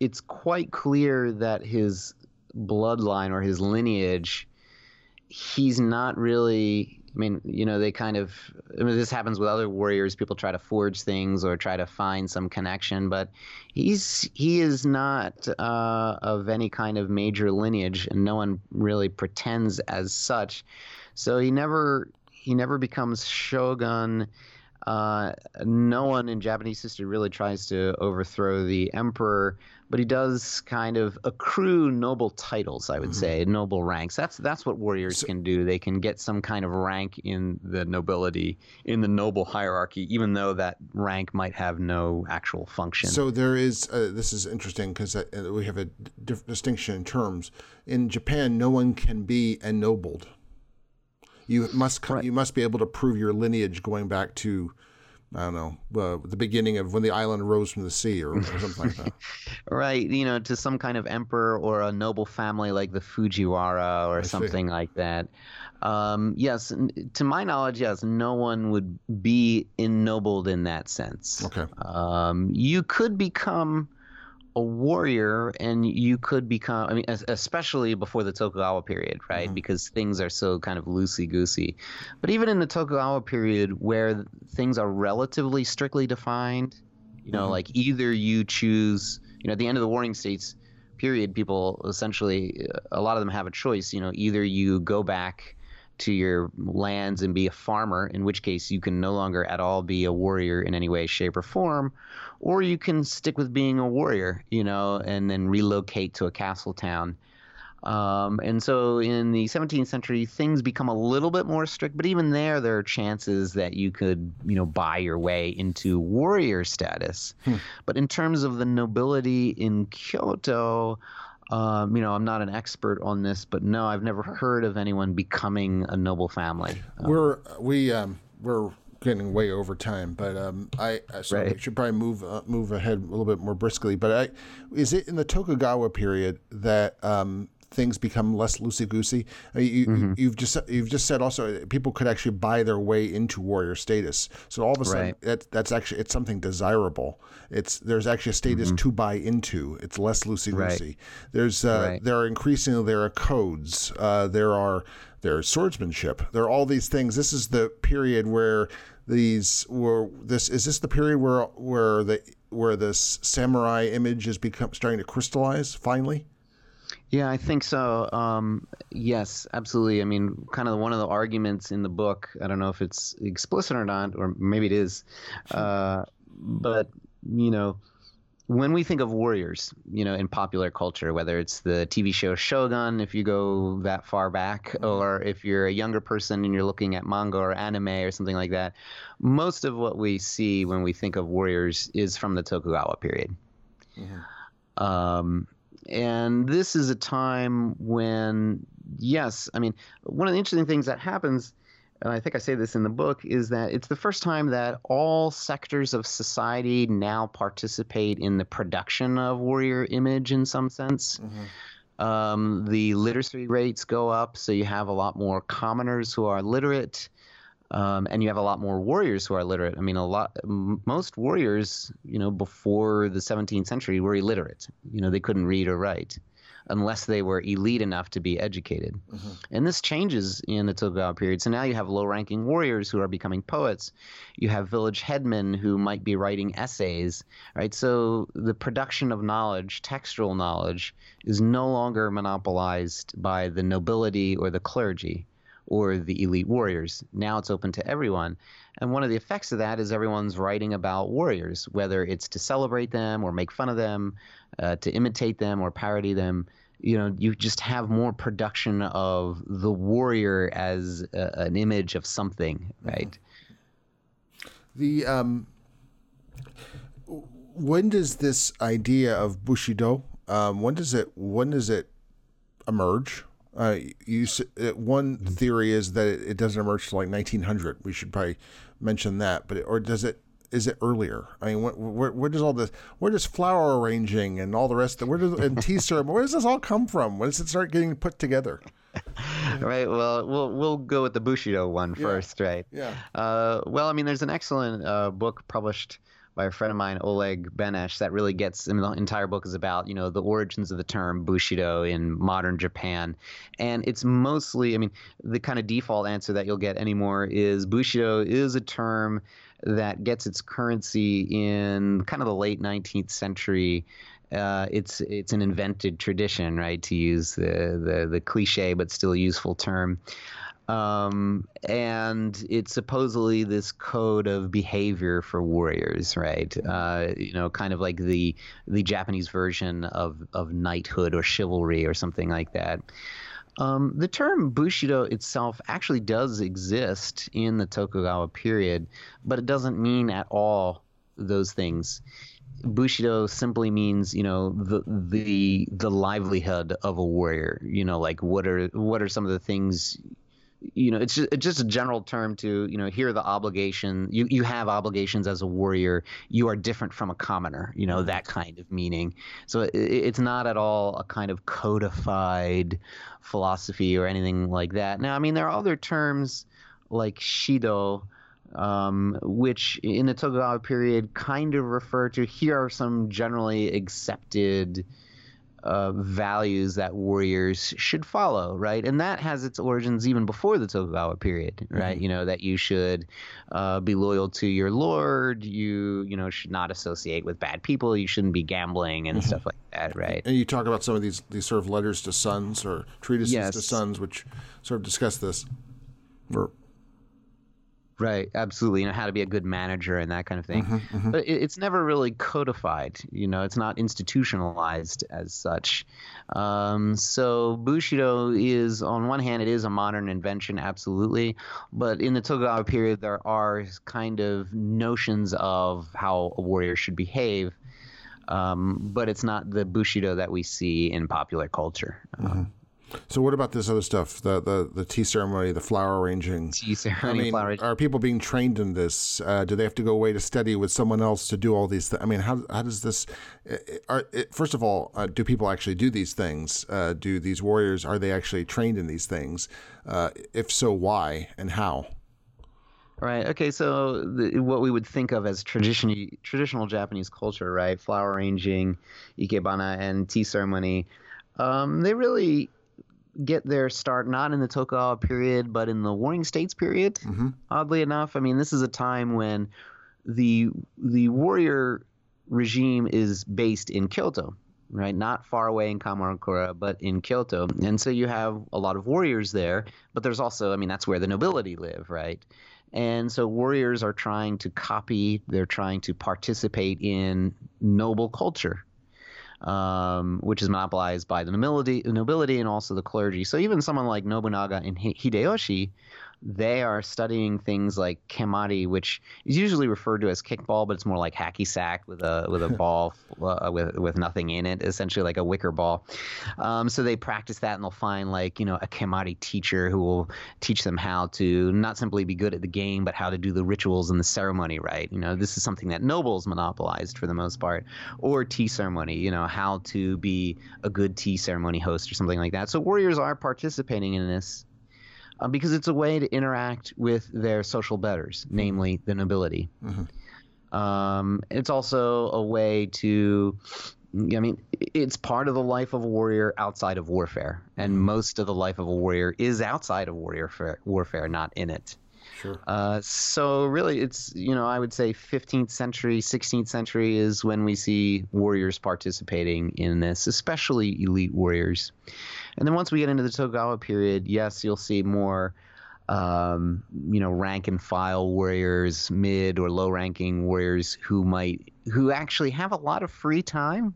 it's quite clear that his bloodline or his lineage, he's not really. I mean, you know, they kind of. I mean, this happens with other warriors. People try to forge things or try to find some connection, but he's he is not uh, of any kind of major lineage, and no one really pretends as such. So he never he never becomes shogun uh, no one in Japanese history really tries to overthrow the emperor, but he does kind of accrue noble titles. I would mm-hmm. say noble ranks. That's that's what warriors so, can do. They can get some kind of rank in the nobility, in the noble hierarchy, even though that rank might have no actual function. So there is. Uh, this is interesting because uh, we have a distinction in terms. In Japan, no one can be ennobled you must right. you must be able to prove your lineage going back to I don't know, uh, the beginning of when the island rose from the sea or, or something like that. right. You know, to some kind of emperor or a noble family like the Fujiwara or I something see. like that. Um, yes, to my knowledge, yes, no one would be ennobled in that sense. Okay. Um, you could become a warrior and you could become i mean especially before the tokugawa period right mm-hmm. because things are so kind of loosey goosey but even in the tokugawa period where things are relatively strictly defined You know, mm-hmm. like either you choose, you know, at the end of the warring states period, people essentially, a lot of them have a choice. You know, either you go back to your lands and be a farmer, in which case you can no longer at all be a warrior in any way, shape, or form, or you can stick with being a warrior, you know, and then relocate to a castle town. Um, and so in the 17th century, things become a little bit more strict, but even there, there are chances that you could, you know, buy your way into warrior status. Hmm. But in terms of the nobility in Kyoto, um, you know, I'm not an expert on this, but no, I've never heard of anyone becoming a noble family. Um, we're we um, we're getting way over time, but um, I so right. should probably move uh, move ahead a little bit more briskly. But I, is it in the Tokugawa period that um, things become less loosey goosey. I mean, you, mm-hmm. You've just you've just said also people could actually buy their way into warrior status. So all of a sudden, right. that, that's actually it's something desirable. It's there's actually a status mm-hmm. to buy into. It's less loosey goosey. Right. There's uh, there are increasingly there are codes. Uh, there are there's swordsmanship. There are all these things. This is the period where these were this is this the period where where the where this samurai image is become starting to crystallize finally yeah, I think so. Um, yes, absolutely. I mean, kind of one of the arguments in the book. I don't know if it's explicit or not, or maybe it is. Uh, but you know, when we think of warriors, you know, in popular culture, whether it's the TV show Shogun, if you go that far back, mm-hmm. or if you're a younger person and you're looking at manga or anime or something like that, most of what we see when we think of warriors is from the Tokugawa period. Mm-hmm. Um, and this is a time when, yes, I mean, one of the interesting things that happens, and I think I say this in the book, is that it's the first time that all sectors of society now participate in the production of warrior image in some sense. Mm-hmm. Um, the literacy rates go up, so you have a lot more commoners who are literate. Um, and you have a lot more warriors who are literate. I mean, a lot, m- most warriors, you know, before the 17th century were illiterate. You know, they couldn't read or write unless they were elite enough to be educated. Mm-hmm. And this changes in the Tokugawa period. So now you have low ranking warriors who are becoming poets. You have village headmen who might be writing essays, right? So the production of knowledge, textual knowledge, is no longer monopolized by the nobility or the clergy or the elite warriors. Now it's open to everyone. And one of the effects of that is everyone's writing about warriors, whether it's to celebrate them or make fun of them, uh, to imitate them or parody them. You know, you just have more production of the warrior as a, an image of something, right? The um, when does this idea of bushido? Um, when does it when does it emerge? Uh, you uh, one theory is that it, doesn't emerge till like 1900. We should probably mention that, but it, or does it? Is it earlier? I mean, where, where, where does all this? Where does flower arranging and all the rest? Of, where does and tea ceremony? Where does this all come from? When does it start getting put together? right. Well, we'll we'll go with the Bushido one first, yeah. right? Yeah. Uh, well, I mean, there's an excellent uh, book published by a friend of mine, Oleg Benesch, that really gets. I mean, the entire book is about you know the origins of the term bushido in modern Japan, and it's mostly. I mean, the kind of default answer that you'll get anymore is bushido is a term that gets its currency in kind of the late 19th century. Uh, it's it's an invented tradition, right? To use the the, the cliche but still useful term. Um, and it's supposedly this code of behavior for warriors, right? Uh, you know, kind of like the the Japanese version of of knighthood or chivalry or something like that. Um, the term Bushido itself actually does exist in the Tokugawa period, but it doesn't mean at all those things. Bushido simply means, you know, the the the livelihood of a warrior. You know, like what are what are some of the things you know, it's just, it's just a general term to, you know, here are the obligation. You, you have obligations as a warrior. You are different from a commoner, you know, that kind of meaning. So it, it's not at all a kind of codified philosophy or anything like that. Now, I mean, there are other terms like Shido, um, which in the Tokugawa period kind of refer to here are some generally accepted uh, values that warriors should follow, right? And that has its origins even before the Tokugawa period, right? Mm-hmm. You know that you should uh, be loyal to your lord. You you know should not associate with bad people. You shouldn't be gambling and mm-hmm. stuff like that, right? And you talk about some of these these sort of letters to sons or treatises yes. to sons, which sort of discuss this. Or Right, absolutely. You know how to be a good manager and that kind of thing. Mm-hmm, mm-hmm. But it, it's never really codified. You know, it's not institutionalized as such. Um, so Bushido is, on one hand, it is a modern invention, absolutely. But in the Tokugawa period, there are kind of notions of how a warrior should behave. Um, but it's not the Bushido that we see in popular culture. Mm-hmm. So what about this other stuff? The the, the tea ceremony, the flower arranging. Tea ceremony, I mean, flower. Are people being trained in this? Uh, do they have to go away to study with someone else to do all these? things? I mean, how how does this? Are, first of all, uh, do people actually do these things? Uh, do these warriors are they actually trained in these things? Uh, if so, why and how? Right. Okay. So the, what we would think of as traditional traditional Japanese culture, right? Flower arranging, ikebana, and tea ceremony. Um, they really get their start not in the Tokugawa period, but in the Warring States period. Mm-hmm. Oddly enough, I mean, this is a time when the the warrior regime is based in Kyoto, right? Not far away in Kamakura, but in Kyoto. And so you have a lot of warriors there, but there's also, I mean, that's where the nobility live, right? And so warriors are trying to copy, they're trying to participate in noble culture um, which is monopolized by the nobility, nobility and also the clergy. So even someone like Nobunaga and Hideyoshi they are studying things like kemari, which is usually referred to as kickball, but it's more like hacky sack with a with a ball uh, with with nothing in it, essentially like a wicker ball. Um, so they practice that, and they'll find like you know a kemari teacher who will teach them how to not simply be good at the game, but how to do the rituals and the ceremony right. You know, this is something that nobles monopolized for the most part, or tea ceremony. You know, how to be a good tea ceremony host or something like that. So warriors are participating in this uh, because it's a way to interact with their social betters, mm-hmm. namely the nobility. Mm-hmm. Um, it's also a way to, I mean, it's part of the life of a warrior outside of warfare, and mm-hmm. most of the life of a warrior is outside of warrior warfare, not in it. Sure. Uh, so really, it's you know I would say 15th century, 16th century is when we see warriors participating in this, especially elite warriors. And then once we get into the Tokugawa period, yes, you'll see more, um, you know, rank and file warriors, mid or low ranking warriors who might who actually have a lot of free time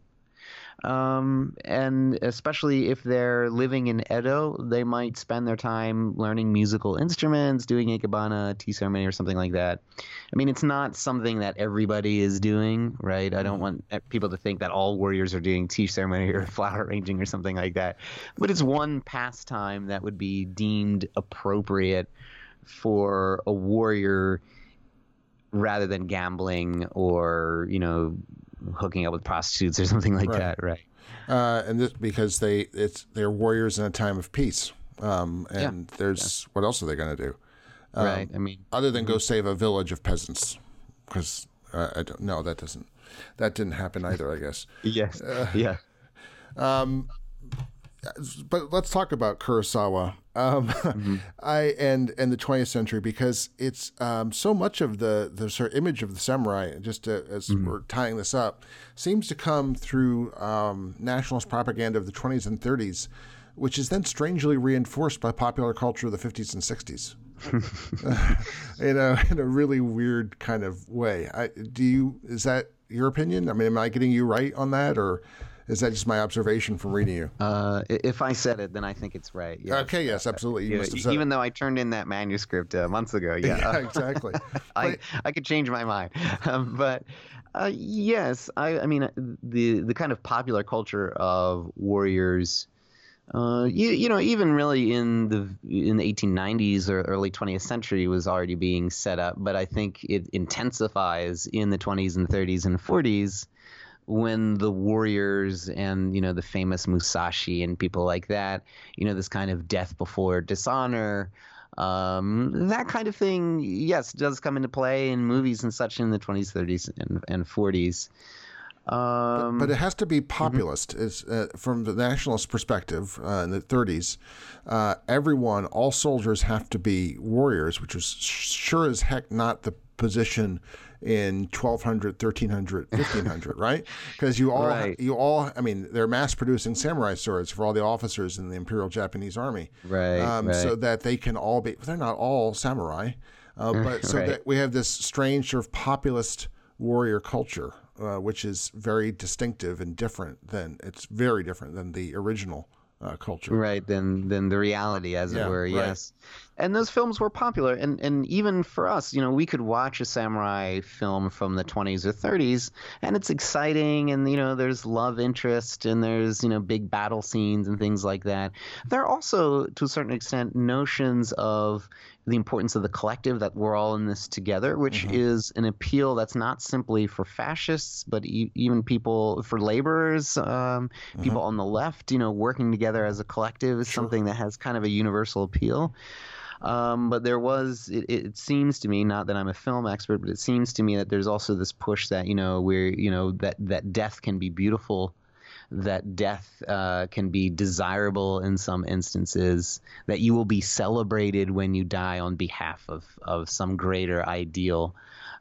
um, and especially if they're living in Edo, they might spend their time learning musical instruments, doing ikebana, tea ceremony, or something like that. I mean, it's not something that everybody is doing, right? I don't want people to think that all warriors are doing tea ceremony or flower arranging or something like that. But it's one pastime that would be deemed appropriate for a warrior rather than gambling or you know hooking up with prostitutes or something like right. that, right? Uh, and this because they it's they're warriors in a time of peace. Um, and yeah. there's yeah. what else are they going to do? Um, right. I mean, other than go mm-hmm. save a village of peasants, because uh, I don't. No, that doesn't. That didn't happen either. I guess. yes. Uh, yeah. Um, but let's talk about Kurosawa. Um, mm-hmm. I and and the 20th century because it's um, so much of the the sort of image of the samurai. Just to, as mm-hmm. we're tying this up, seems to come through um, nationalist propaganda of the 20s and 30s, which is then strangely reinforced by popular culture of the 50s and 60s. in a in a really weird kind of way. I, do you is that your opinion? I mean, am I getting you right on that, or is that just my observation from reading you? Uh, if I said it, then I think it's right. Yes. Okay, yes, absolutely. You even though I turned in that manuscript uh, months ago. Yeah, yeah exactly. I, I could change my mind. Um, but uh, yes, I, I mean, uh, the, the kind of popular culture of warriors. Uh, you, you know, even really in the in the 1890s or early 20th century was already being set up, but I think it intensifies in the 20s and 30s and 40s when the warriors and you know the famous Musashi and people like that, you know, this kind of death before dishonor, um, that kind of thing, yes, does come into play in movies and such in the 20s, 30s, and, and 40s. Um, but, but, it has to be populist. Mm-hmm. Uh, from the nationalist perspective uh, in the 30s, uh, everyone, all soldiers have to be warriors, which was sure as heck not the position in 1200 1300 1500 right because you all right. you all i mean they're mass producing samurai swords for all the officers in the imperial japanese army right, um, right. so that they can all be they're not all samurai uh, but so right. that we have this strange sort of populist warrior culture uh, which is very distinctive and different than it's very different than the original uh, culture. Right, than than the reality, as yeah, it were. Right. Yes, and those films were popular, and and even for us, you know, we could watch a samurai film from the 20s or 30s, and it's exciting, and you know, there's love interest, and there's you know big battle scenes and things like that. There are also, to a certain extent, notions of the importance of the collective that we're all in this together, which mm-hmm. is an appeal that's not simply for fascists, but e- even people for laborers, um, mm-hmm. people on the left. You know, working together as a collective is sure. something that has kind of a universal appeal. Um, but there was, it, it, seems to me, not that I'm a film expert, but it seems to me that there's also this push that you know, we're, you know, that that death can be beautiful that death uh, can be desirable in some instances, that you will be celebrated when you die on behalf of, of some greater ideal.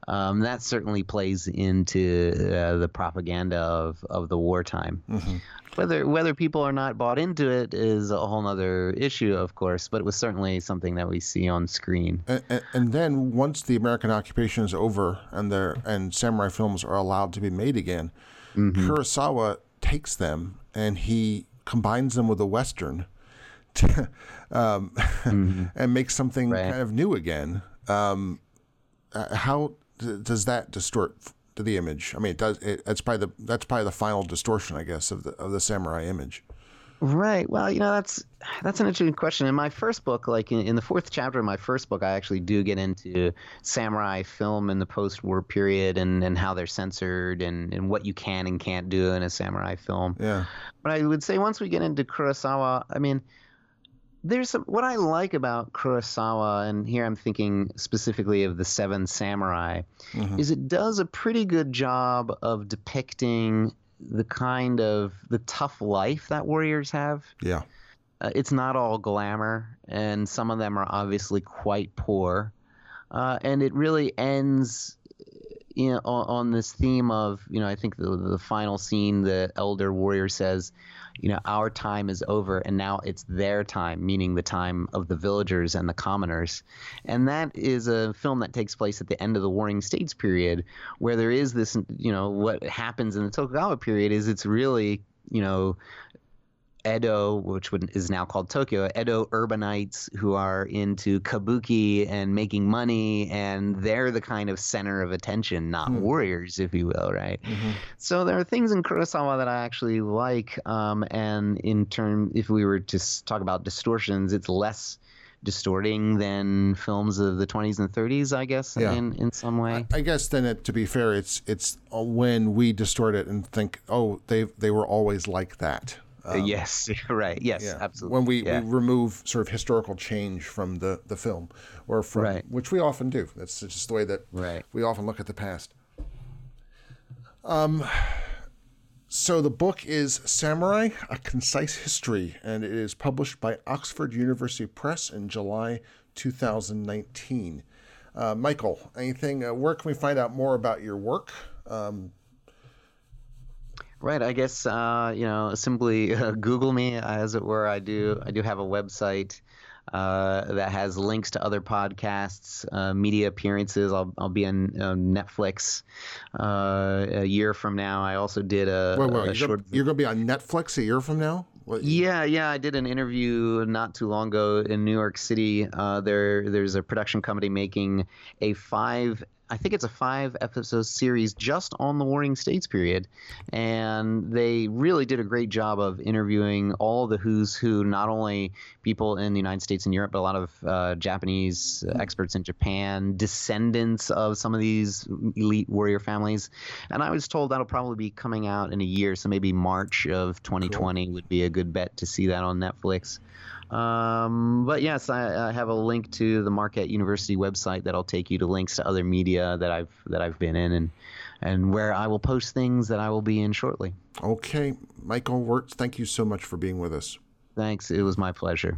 Um, that certainly plays into uh, the propaganda of, of the wartime. Mm-hmm. Whether whether people are not bought into it is a whole other issue, of course, but it was certainly something that we see on screen. And, and, and then once the American occupation is over and their and samurai films are allowed to be made again, mm-hmm. Kurosawa takes them and he combines them with a western to, um, mm-hmm. and makes something right. kind of new again. Um, uh, how does that distort the image? I mean, it does. It, it's probably the that's probably the final distortion, I guess, of the of the samurai image. Right. Well, you know, that's that's an interesting question. In my first book, like in, in, the fourth chapter of my first book, I actually do get into samurai film in the post-war period and, and how they're censored and, and what you can and can't do in a samurai film. Yeah. But I would say once we get into Kurosawa, I mean, there's some what I like about Kurosawa, and here I'm thinking specifically of the Seven Samurai, mm-hmm. is it does a pretty good job of depicting the kind of the tough life that warriors have. Yeah. Uh, it's not all glamour, and some of them are obviously quite poor. Uh, and it really ends you know, on, on, this theme of, you know, I think the, the final scene, the elder warrior says, you know, our time is over and now it's their time, meaning the time of the villagers and the commoners. And that is a film that takes place at the end of the Warring States period, where there is this, you know, what happens in the Tokugawa period is it's really, you know, Edo, which is now called Tokyo, Edo urbanites who are into kabuki and making money, and they're the kind of center of attention, not mm. warriors, if you will, right? Mm-hmm. So there are things in Kurosawa that I actually like, um, and in turn, if we were to talk about distortions, it's less distorting than films of the 20s and 30s, I guess, yeah. in, in some way. I, I guess then, it, to be fair, it's it's when we distort it and think, oh, they they were always like that. Um, yes, right. Yes, yeah. absolutely. When we, yeah. we remove sort of historical change from the, the film, or from right. which we often do. That's just the way that right. we often look at the past. Um, so the book is Samurai: A Concise History, and it is published by Oxford University Press in July 2019. Uh, Michael, anything? Uh, where can we find out more about your work? Um, Right. I guess uh, you know simply uh, Google me, as it were. I do. I do have a website uh, that has links to other podcasts, uh, media appearances. I'll I'll be on Netflix uh, a year from now. I also did a, wait, wait, a you're short. Gonna, you're going to be on Netflix a year from now. What? Yeah, yeah, I did an interview not too long ago in New York City. Uh, there, there's a production company making a five I think it's a five episode series just on the Warring States period. And they really did a great job of interviewing all the who's who, not only people in the United States and Europe, but a lot of uh, Japanese mm-hmm. experts in Japan, descendants of some of these elite warrior families. And I was told that'll probably be coming out in a year. So maybe March of 2020 cool. would be a good bet to see that on Netflix. Um, but yes, I, I, have a link to the Marquette University website that'll take you to links to other media that I've that I've been in and and where I will post things that I will be in shortly. Okay, Michael Wert, thank you so much for being with us. Thanks. It was my pleasure.